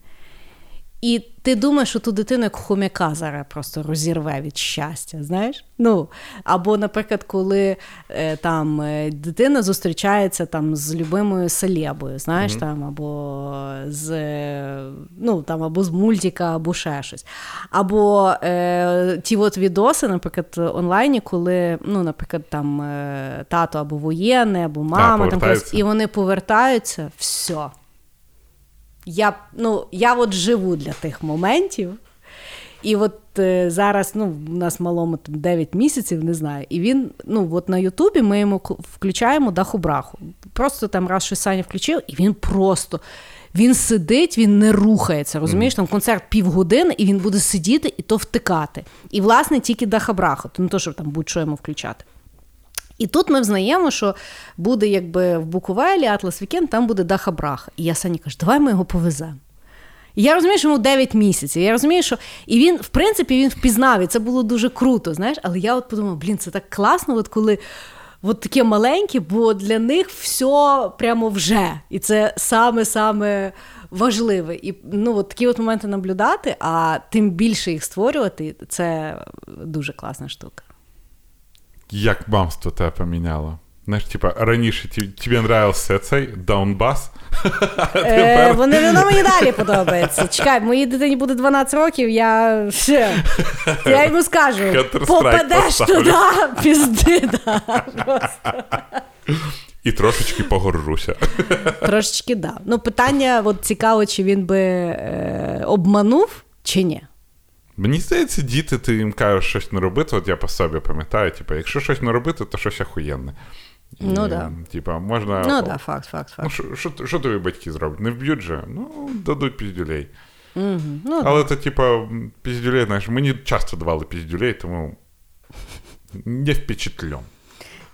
І ти думаєш, що ту дитину як хомяка зараз просто розірве від щастя, знаєш? Ну, або, наприклад, коли е, там е, дитина зустрічається там з любимою селебою, знаєш, там, або з, е, ну, там, або з мультика, або ще щось. Або е, ті от відоси, наприклад, онлайні, коли, ну, наприклад, там е, тато або воєнний, або мама, там, і вони повертаються, все. Я, ну, я от живу для тих моментів. І от е, зараз, ну, у нас малому там 9 місяців, не знаю. І він, ну, от на Ютубі ми йому включаємо даху-браху. Просто там раз щось Саня включив, і він просто. Він сидить, він не рухається. Розумієш, там концерт півгодини, і він буде сидіти і то втикати. І, власне, тільки даха-браха, то не то, що там будь-що йому включати. І тут ми взнаємо, що буде якби в Буковелі, Атлас Вікенд, там буде Даха Браха. І я Сані кажу, давай ми його повеземо. Я розумію, що йому 9 місяців. Я розумію, що і він, в принципі, він впізнав, і це було дуже круто. знаєш. Але я от подумала, блін, це так класно, от коли от таке маленьке, бо для них все прямо вже. І це саме-саме важливе. І ну, от такі от моменти наблюдати, а тим більше їх створювати, це дуже класна штука. Як мамство тебе поміняло? Знаєш, типа, раніше ті- тобі нравився цей Донбас, Е, вони воно мені далі подобається. Чекай, моїй дитині буде 12 років, я ще. Я йому скажу: попадеш туди, пізди, да. Просто. і трошечки погоржуся. Трошечки да. Ну, питання: от цікаво, чи він би е, обманув, чи ні. Мені здається, діти, ти їм кажеш щось не робити, от я по собі пам'ятаю, типу, якщо щось не робити, то щось охуєнне. І, Ну да. Типа, можна. Ну так, да, факт, факт, Ну, факт. що, що, що тобі батьки зроблять? Не вб'ють же? Ну, дадуть піздюлей. Угу. Ну, да. Але це, типа, піздюлей, знаєш, мені часто давали піздюлей, тому не впечатлен.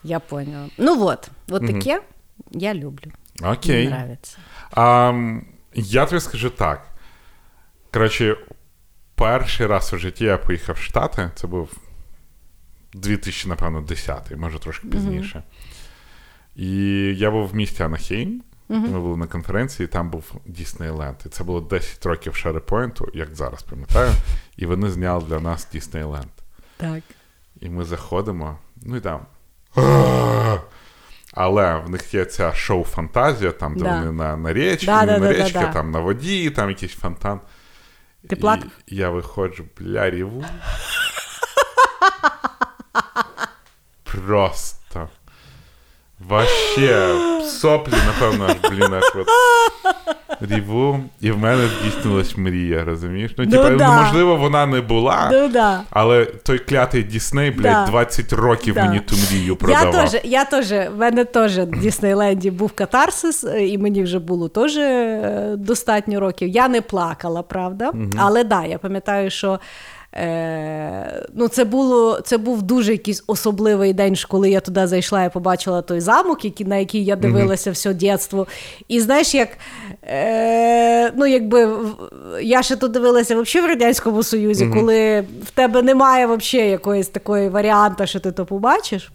Я поняла. Ну от, от таке я люблю. Окей. Мені нравиться. А, м, я тобі скажу так. Коротше, перший раз у житті я поїхав в Штати, це був 2000, напевно, 10 може трошки пізніше. І я був в місті Анахейм. Ми були на конференції, там був Діснейленд. І це було 10 років Шерепойнту, як зараз пам'ятаю. І вони зняли для нас Діснейленд. Так. І ми заходимо, ну і там. Але в них є ця шоу-фантазія, там, де Да. вони на, на річці, Да, да, на да, да, річці, да. там на воді, там якийсь фонтан. Ти плакав? І я виходжу, бля, ріву. Просто Вообще, соплі, напевно, аж, блін, аж от ріву. І в мене здійснилась мрія, розумієш? Ну, Ну, типа, да. ну, можливо, вона не була, Ну да. але той клятий Дісней, блядь, Да. 20 років мені ту мрію Я продавав. теж, я теж, в мене теж в Діснейленді був катарсис, е, і мені вже було теж е, достатньо років. Я не плакала, правда. Але да, я пам'ятаю, що е, ну, це, було, це був дуже якийсь особливий день, коли я туди зайшла і побачила той замок, який, на який я дивилася все дитинство. І знаєш, як е, ну, якби я ще тут дивилася взагалі в Радянському Союзі, коли в тебе немає взагалі якоїсь такої варіанта, що ти то побачиш.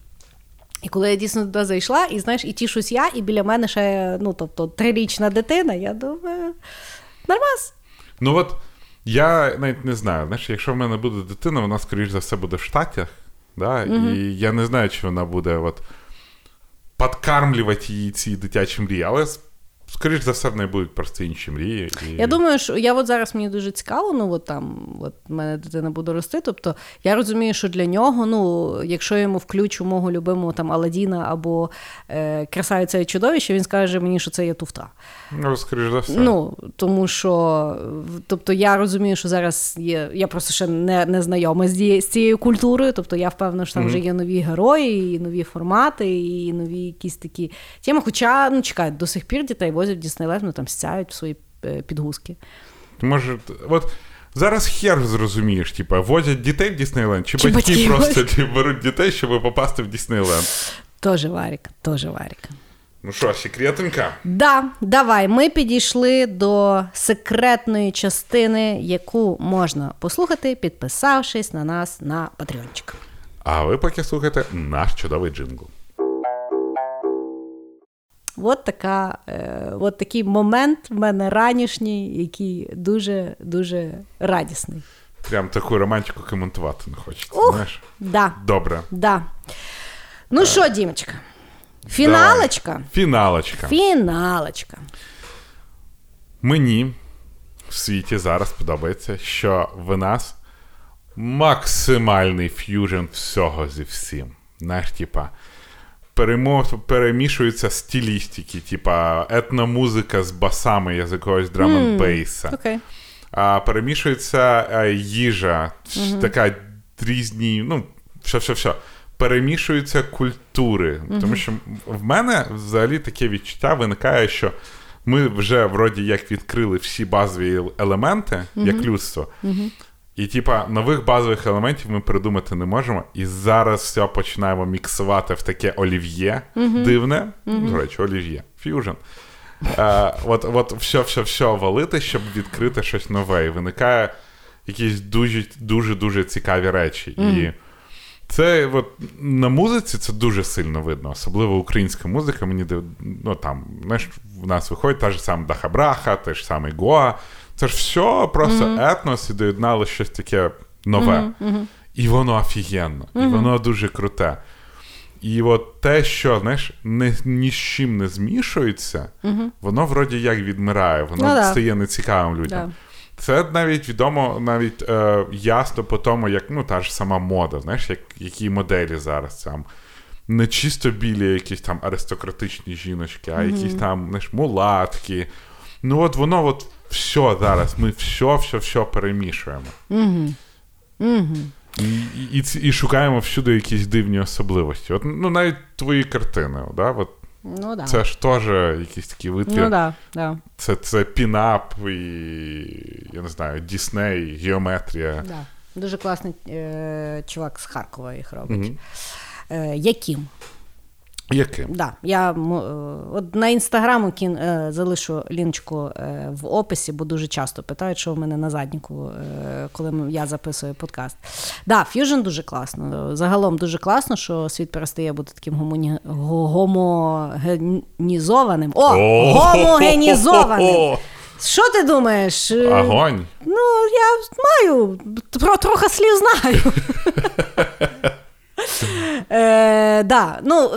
І коли я дійсно туди зайшла, і знаєш, і тішусь я, і біля мене ще ну, тобто, трирічна дитина, я думаю, нормас. Ну от я навіть не знаю, знаєш, якщо в мене буде дитина, вона, скоріш за все, буде в Штатах. Да? І я не знаю, чи вона буде от, підкармлювати її ці дитячі мрії, але скоріш за все, в неї будуть просто інші мрії. І... Я думаю, що я от зараз мені дуже цікаво, ну от там от мене дитина буде рости. Тобто я розумію, що для нього, ну, якщо я йому включу мого любимого там Аладдіна або е, красавиця і чудовище, він скаже мені, що це є туфта. Ну, скоріш за все. Ну, тому що, тобто, я розумію, що зараз є. Я просто ще не, не знайома з, з цією культурою. Тобто я впевнена, що там вже є нові герої, і нові формати, і нові якісь такі теми. Хоча, ну чекай, до сих пір дітей возять в Діснейленд, ну там стяють в свої е, підгузки. Може, от зараз хер зрозумієш, типа, возять дітей в Діснейленд, чи, Чи батьки, батьки просто беруть дітей, щоб попасти в Діснейленд. Тоже варік, тоже варік. Ну що, секретенька? Да, давай. Ми підійшли до секретної частини, яку можна послухати, підписавшись на нас на Патреончик. А ви поки слухаєте наш чудовий джингл. От, така, е, от такий момент в мене ранішній, який дуже дуже радісний. Прям таку романтику коментувати не хочеться. Ух! знаєш? Да, Добре. да. Ну що, Дімочка? Фіналочка. Давай. Фіналочка. Фіналочка. Мені в світі зараз подобається, що в нас максимальний ф'южн всього зі всім. Знаєш, типа. Перемішуються стилістики, типа етномузика з басами з якогось драм бейса. Окей. А, перемішується е, їжа, ш- така різні, ну, що, що, що. Перемішуються культури. Тому що в мене взагалі таке відчуття виникає, що ми вже вроді як відкрили всі базові елементи, як людство. І, типа, нових базових елементів ми придумати не можемо. І зараз все починаємо міксувати в таке олів'є дивне. До речі, олів'є, ф'южн. Е, от, от все, все, все валити, щоб відкрити щось нове. І виникає якісь дуже дуже дуже цікаві речі. І це от, на музиці це дуже сильно видно, особливо українська музика. Мені ну, там, знаєш, в нас виходить та ж сама Дахабраха, той ж самий Гоа. Це ж все просто етнос і доєднали щось таке нове. І воно офігенно, і воно дуже круте. І от те, що знаєш, не, ні з чим не змішується, воно вроді як відмирає, воно Ну стає нецікавим людям. Да. Це навіть відомо, навіть е, ясно по тому, як ну, та ж сама мода, знаєш, як, які моделі зараз там. Не чисто білі якісь там аристократичні жіночки, а якісь там знаєш, мулатки. Ну от воно от все зараз. Ми все, все, все перемішуємо. І, і, і шукаємо всюди якісь дивні особливості. От, ну, навіть твої картини, да? От, Ну да. це ж теж якісь такі витвір. Ну да, да, Це, це пінап і, я не знаю, Дісней, геометрія. да. Дуже класний е, чувак з Харкова їх робить. Е, Яким? Яким? Да, я е, от на інстаграму кін, е, залишу лінчку е, в описі, бо дуже часто питають, що в мене на задніку, коли я записую подкаст. Да, ф'южн дуже класно. Загалом дуже класно, що світ перестає бути таким гомоні... гомогенізованим. О! Гомогенізованим! Що ти думаєш? Огонь. Ну, я маю, тро, трохи слів знаю. Е, да, ну,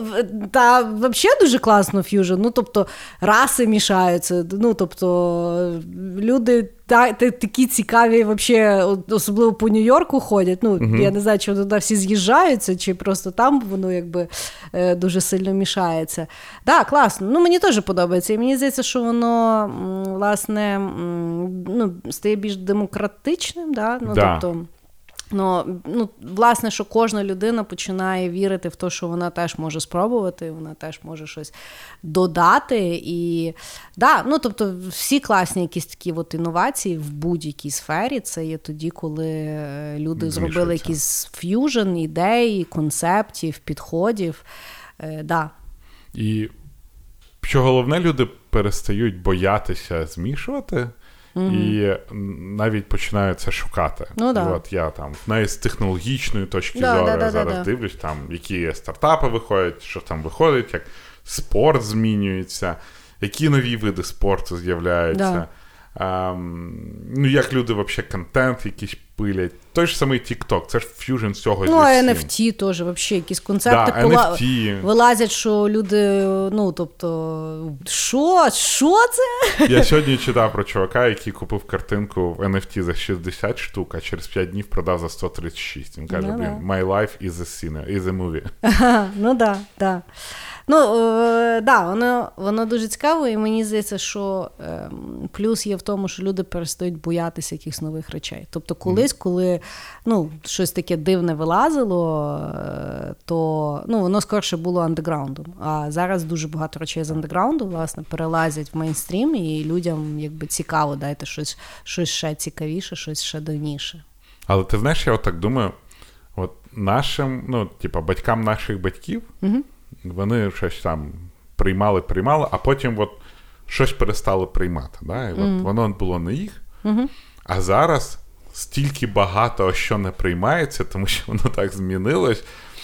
Та взагалі дуже класно ф'южн. Ну, тобто, раси мішаються. Ну, тобто, люди та, та- такі цікаві, вообще, особливо по Нью-Йорку ходять. Ну, Я не знаю, чи туди всі з'їжджаються, чи просто там воно якби е, дуже сильно мішається. Да, класно. Ну, мені теж подобається. І мені здається, що воно власне ну, стає більш демократичним. Да? Ну, Да. тобто, Ну, ну, власне, що кожна людина починає вірити в те, що вона теж може спробувати, вона теж може щось додати. І да, ну, тобто, всі класні якісь такі от інновації в будь-якій сфері. Це є тоді, коли е, люди зробили якийсь ф'южн ідей, концептів, підходів. Е, да. І що головне, люди перестають боятися змішувати. І навіть починаю це шукати. Ну, да. От я там навіть з технологічної точки Да, зору да, да, зараз да, да. дивлюсь, там які стартапи виходять, що там виходить, як спорт змінюється, які нові види спорту з'являються. Да. Ем, ну, як люди взагалі контент якийсь пилять. Той ж самий TikTok, це ж ф'южн всього Ну, а. NFT теж вообще якісь концепти Да, пола- NFT. вилазять, що люди, ну тобто, що? Що це? Я сьогодні читав про чувака, який купив картинку в NFT за 60 штук, а через 5 днів продав за 136. Він каже: Ну, блін, my life is a scene, is a movie. Ага, ну да, да. Ну, е, да, воно, воно дуже цікаво, і мені здається, що е, плюс є в тому, що люди перестають боятися якихось нових речей. Тобто, колись, коли ну, щось таке дивне вилазило, е, то ну, воно скорше було андеграундом. А зараз дуже багато речей з андеграунду, власне, перелазять в мейнстрім, і людям якби цікаво, дайте щось, щось ще цікавіше, щось ще давніше. Але ти знаєш, я отак думаю: от нашим, ну, типа, батькам наших батьків, вони щось там приймали, приймали, а потім от щось перестали приймати. Да? І от воно було не їх. А зараз стільки багато що не приймається, тому що воно так змінилось.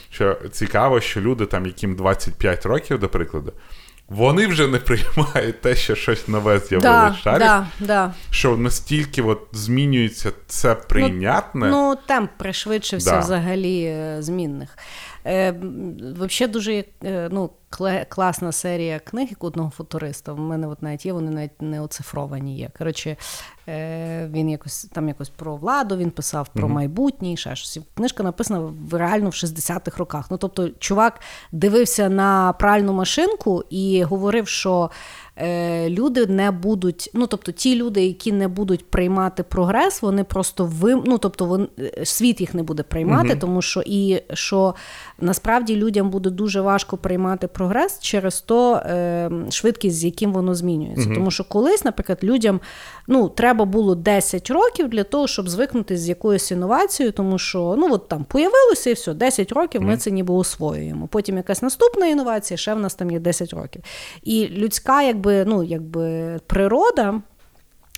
Що цікаво, що люди, там, яким 25 років, до прикладу, вони вже не приймають те, що щось нове з'явилося шарі, да, да. що настільки от змінюється це прийнятне. Ну, темп пришвидшився Да. взагалі е, змінних. Е, Взагалі дуже е, ну, кле- класна серія книг як одного футуриста. У мене от навіть є, вони навіть не оцифровані є. Коротше, е, він якось там якось про владу, він писав про майбутнє і ще щось. Книжка написана в реально в 60-х роках. Ну, тобто, чувак дивився на пральну машинку і говорив, що люди не будуть, ну тобто ті люди, які не будуть приймати прогрес, вони просто вим, ну тобто вон, е, світ їх не буде приймати, тому що і що насправді людям буде дуже важко приймати прогрес через то е, швидкість, з яким воно змінюється. Тому що колись, наприклад, людям ну, треба було 10 років для того, щоб звикнути з якоюсь інновацією, тому що ну от там появилося і все, 10 років ми це ніби освоюємо. Потім якась наступна інновація, ще в нас там є 10 років. І людська, якби, ну, якби природа.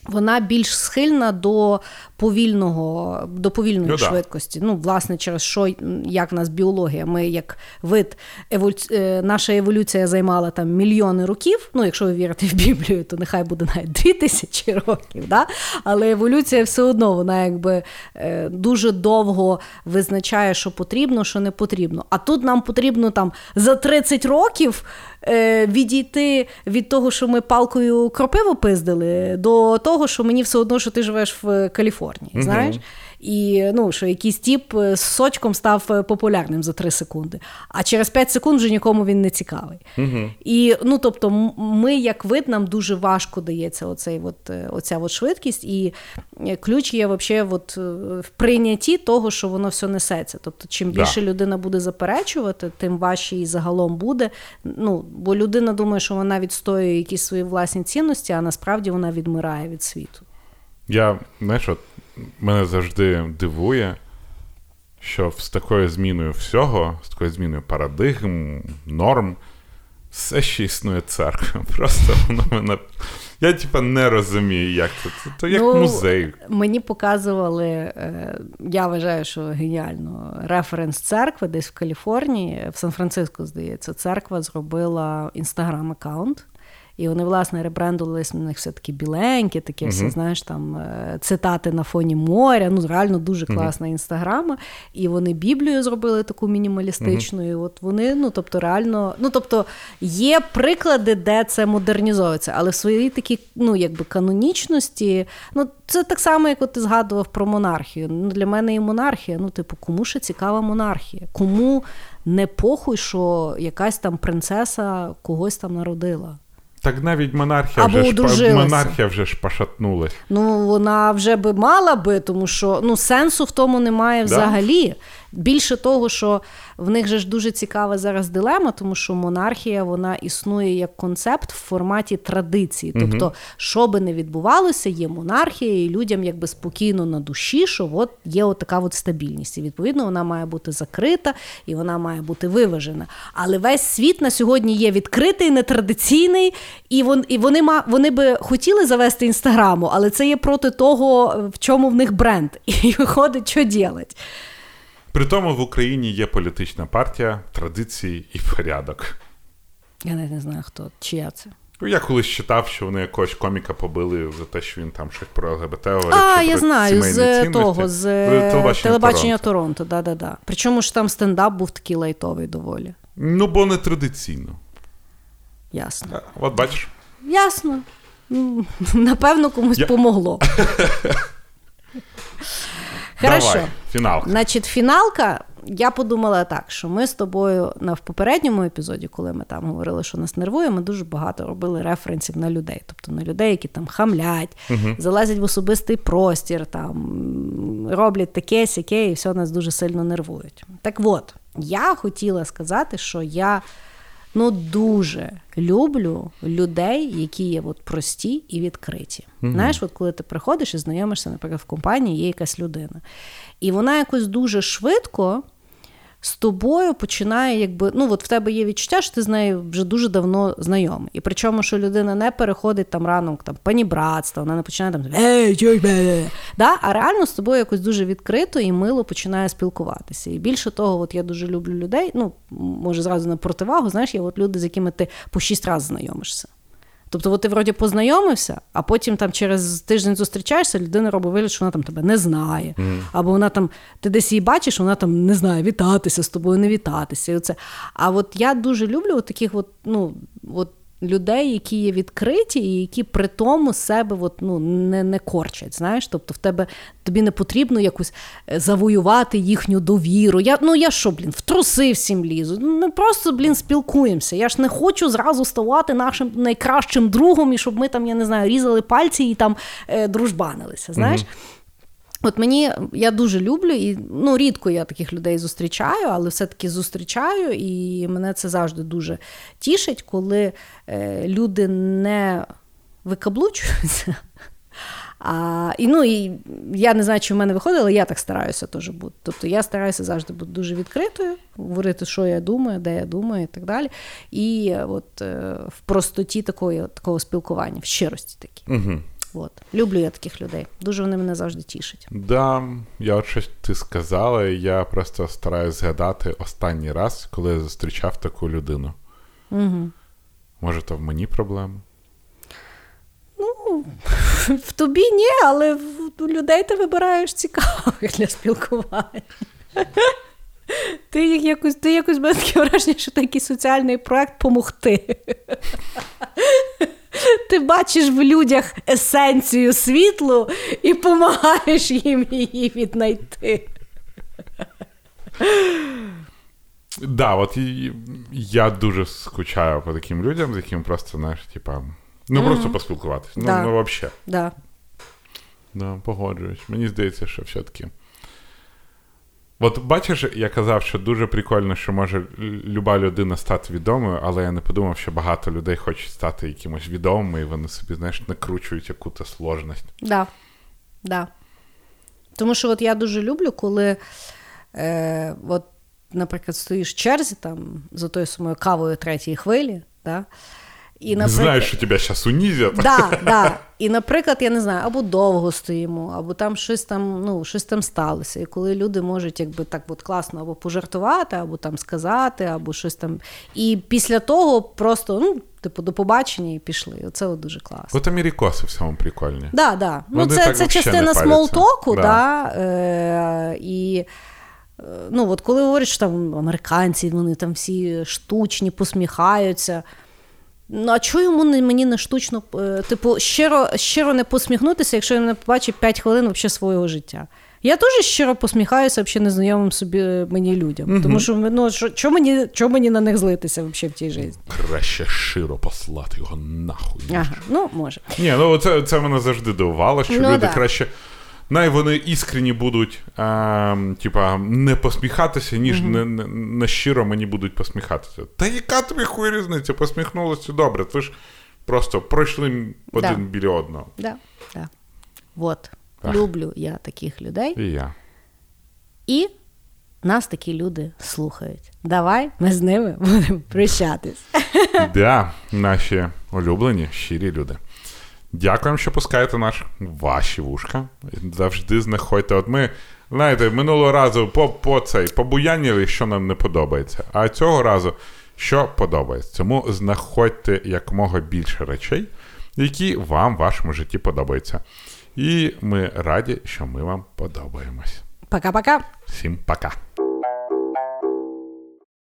Вона більш схильна до повільного, до повільної Ну, да. швидкості. Ну, власне, через що як в нас біологія. Ми як вид еволю... е, наша еволюція займала там мільйони років. Ну, якщо ви вірите в Біблію, то нехай буде навіть дві тисячі років. Да? Але еволюція все одно вона якби е, дуже довго визначає, що потрібно, що не потрібно. А тут нам потрібно там за 30 років е, відійти від того, що ми палкою кропиву пиздили, до того, що мені все одно, що ти живеш в Каліфорнії. Знаєш? І ну, що якийсь тіп е, з сочком став е, популярним за 3 секунди, а через 5 секунд вже нікому він не цікавий. І ну, тобто, ми, як вид, нам дуже важко дається оцей, от, е, оця от швидкість, і ключ є вообще от, в прийнятті того, що воно все несеться. Тобто, чим більше людина буде заперечувати, тим важче їй загалом буде. Ну, бо людина думає, що вона відстоює якісь свої власні цінності, а насправді вона відмирає від світу. Я, знаєш, от мене завжди дивує, що з такою зміною всього, з такою зміною парадигм, норм, все ще існує церква. Просто воно мене. Я, типа, не розумію, як це. Це то як Ну, музей. Мені показували, е, я вважаю, що геніально, референс церкви десь в Каліфорнії, в Сан-Франциско, здається, церква зробила інстаграм-аккаунт. І вони, власне, ребрендувались на них все таки біленькі, такі uh все, знаєш, там е, цитати на фоні моря. Ну, реально дуже класна uh інстаграма. І вони Біблію зробили таку мінімалістичну. І От вони, ну тобто, реально, ну тобто, є приклади, де це модернізується, але в своїй такій, ну, якби канонічності, ну, це так само, як от ти згадував про монархію. Ну, Для мене і монархія, ну, типу, кому ще цікава монархія? Кому не похуй, що якась там принцеса когось там народила. Так навіть монархія Або вже ж монархія вже ж пошатнулась. Ну вона вже би мала би, тому що ну сенсу в тому немає взагалі. Більше того, що в них же ж дуже цікава зараз дилема, тому що монархія вона існує як концепт в форматі традиції. Тобто, угу. що би не відбувалося, є монархія, і людям якби спокійно на душі, що от є от така от стабільність. І відповідно вона має бути закрита і вона має бути виважена. Але весь світ на сьогодні є відкритий, нетрадиційний, і вон, і вони вони би хотіли завести інстаграму, але це є проти того, в чому в них бренд. І виходить, що ділять. При тому в Україні є політична партія, традиції і порядок. Я навіть не знаю, хто чия це. Я колись читав, що вони якогось коміка побили за те, що він там щось про ЛГБТ говорить. А, я знаю, з того, з телебачення, телебачення Торонто. да, да, да. Причому ж там стендап був такий лайтовий доволі. Ну, бо не традиційно. Ясно. А, от бачиш. Ясно. Напевно, комусь я... помогло. Хорошо. Давай, фіналка. Значить, фіналка. Я подумала так, що ми з тобою на в попередньому епізоді, коли ми там говорили, що нас нервує, ми дуже багато робили референсів на людей, тобто на людей, які там хамлять, uh залазять в особистий простір, там роблять таке, сяке, і все нас дуже сильно нервують. Так от, я хотіла сказати, що я ну дуже люблю людей, які є от прості і відкриті. Mm-hmm. Знаєш, от коли ти приходиш і знайомишся, наприклад, в компанії є якась людина, і вона якось дуже швидко з тобою починає, якби ну от в тебе є відчуття, що ти з нею вже дуже давно знайомий. І причому, що людина не переходить там ранок там панібратства, вона не починає там да? а реально з тобою якось дуже відкрито і мило починає спілкуватися. І більше того, от я дуже люблю людей. Ну може зразу на противагу, знаєш, є от люди, з якими ти по шість разів знайомишся. Тобто, от ти вроді познайомився, а потім там через тиждень зустрічаєшся, людина робить вигляд, що вона там тебе не знає. Mm. Або вона там, ти десь її бачиш, вона там не знає, вітатися з тобою, не вітатися. І оце. А от я дуже люблю от таких от, ну, от людей, які є відкриті, і які при тому себе от, ну, не не корчать. знаєш, Тобто в тебе тобі не потрібно якось е, завоювати їхню довіру. Я, Ну я що, блін, в труси всім лізу. Ми ну, просто, блін, спілкуємося. Я ж не хочу зразу ставати нашим найкращим другом, і щоб ми там, я не знаю, різали пальці і там е, дружбанилися. знаєш. Mm-hmm. От мені я дуже люблю, і ну рідко я таких людей зустрічаю, але все-таки зустрічаю, і мене це завжди дуже тішить, коли е, люди не викаблучуються. А, І ну, і я не знаю, чи в мене виходить, але я так стараюся теж бути. Тобто я стараюся завжди бути дуже відкритою, говорити, що я думаю, де я думаю, і так далі. І от е, в простоті такої, такого спілкування, в щирості такі. Угу. От. Люблю я таких людей. Дуже вони мене завжди тішать. Да, я от щось ти сказала, і я просто стараюся згадати останній раз, коли я зустрічав таку людину. Угу. Може, то в мені проблема? Ну, в тобі ні, але в людей ти вибираєш цікавих для спілкування. Ти якось ти якось таке враження, що такий соціальний проект помогти. Ти бачиш в людях есенцію світлу і допомагаєш їм її віднайти. Да, от я дуже скучаю по таким людям, з яким просто, знаєш, типа, ну просто mm-hmm. поспілкуватися. Ну, да. ну взагалі. Да. Да, погоджуюсь. Мені здається, що все-таки От бачиш, я казав, що дуже прикольно, що може люба людина стати відомою, але я не подумав, що багато людей хочуть стати якимось відомими, і вони собі, знаєш, накручують яку-то сложність. Да. Да. Тому що от я дуже люблю, коли, е, от, наприклад, стоїш в черзі там за тою самою кавою третьої хвилі, да, І, Не знаєш, що тебе зараз унізять. Да, да. І, наприклад, я не знаю, або довго стоїмо, або там щось там, ну, щось там сталося. І коли люди можуть якби так от класно або пожартувати, або там сказати, або щось там. І після того просто, ну, типу, до побачення і пішли. Оце от дуже класно. От америкоси в цьому прикольні. Да, да. Ну, Вони це, це частина смолтоку, Да. да. е, і е, ну, от коли говорять, що там американці, вони там всі штучні, посміхаються. Ну, а чого йому не, мені не штучно, е, типу, щиро, щиро не посміхнутися, якщо він не побачить 5 хвилин вообще свого життя. Я теж щиро посміхаюся взагалі незнайомим собі е, мені людям. Тому що ну, що, мені, мені на них злитися взагалі в тій житті? Краще широ послати його нахуй. Ага, ну, може. Ні, ну це, це мене завжди дивувало, що Ну, люди да. краще. Най вони іскренні будуть, е, типа, не посміхатися, ніж не, не, не щиро мені будуть посміхатися. Та яка тобі хуй різниця? Посміхнулося добре. Це ж просто пройшли один Да. біля одного. Да, да. Вот. Ах. Люблю я таких людей. І я. І нас такі люди слухають. Давай ми з ними будемо прощатись. Да, наші улюблені, щирі люди. Дякуємо, що пускаєте наш ваші вушка. Завжди знаходьте. От ми, знаєте, минулого разу по, по цей побуяніли, що нам не подобається. А цього разу що подобається. Тому знаходьте якомога більше речей, які вам в вашому житті подобаються. І ми раді, що ми вам подобаємось. Пока-пока. Всім пока!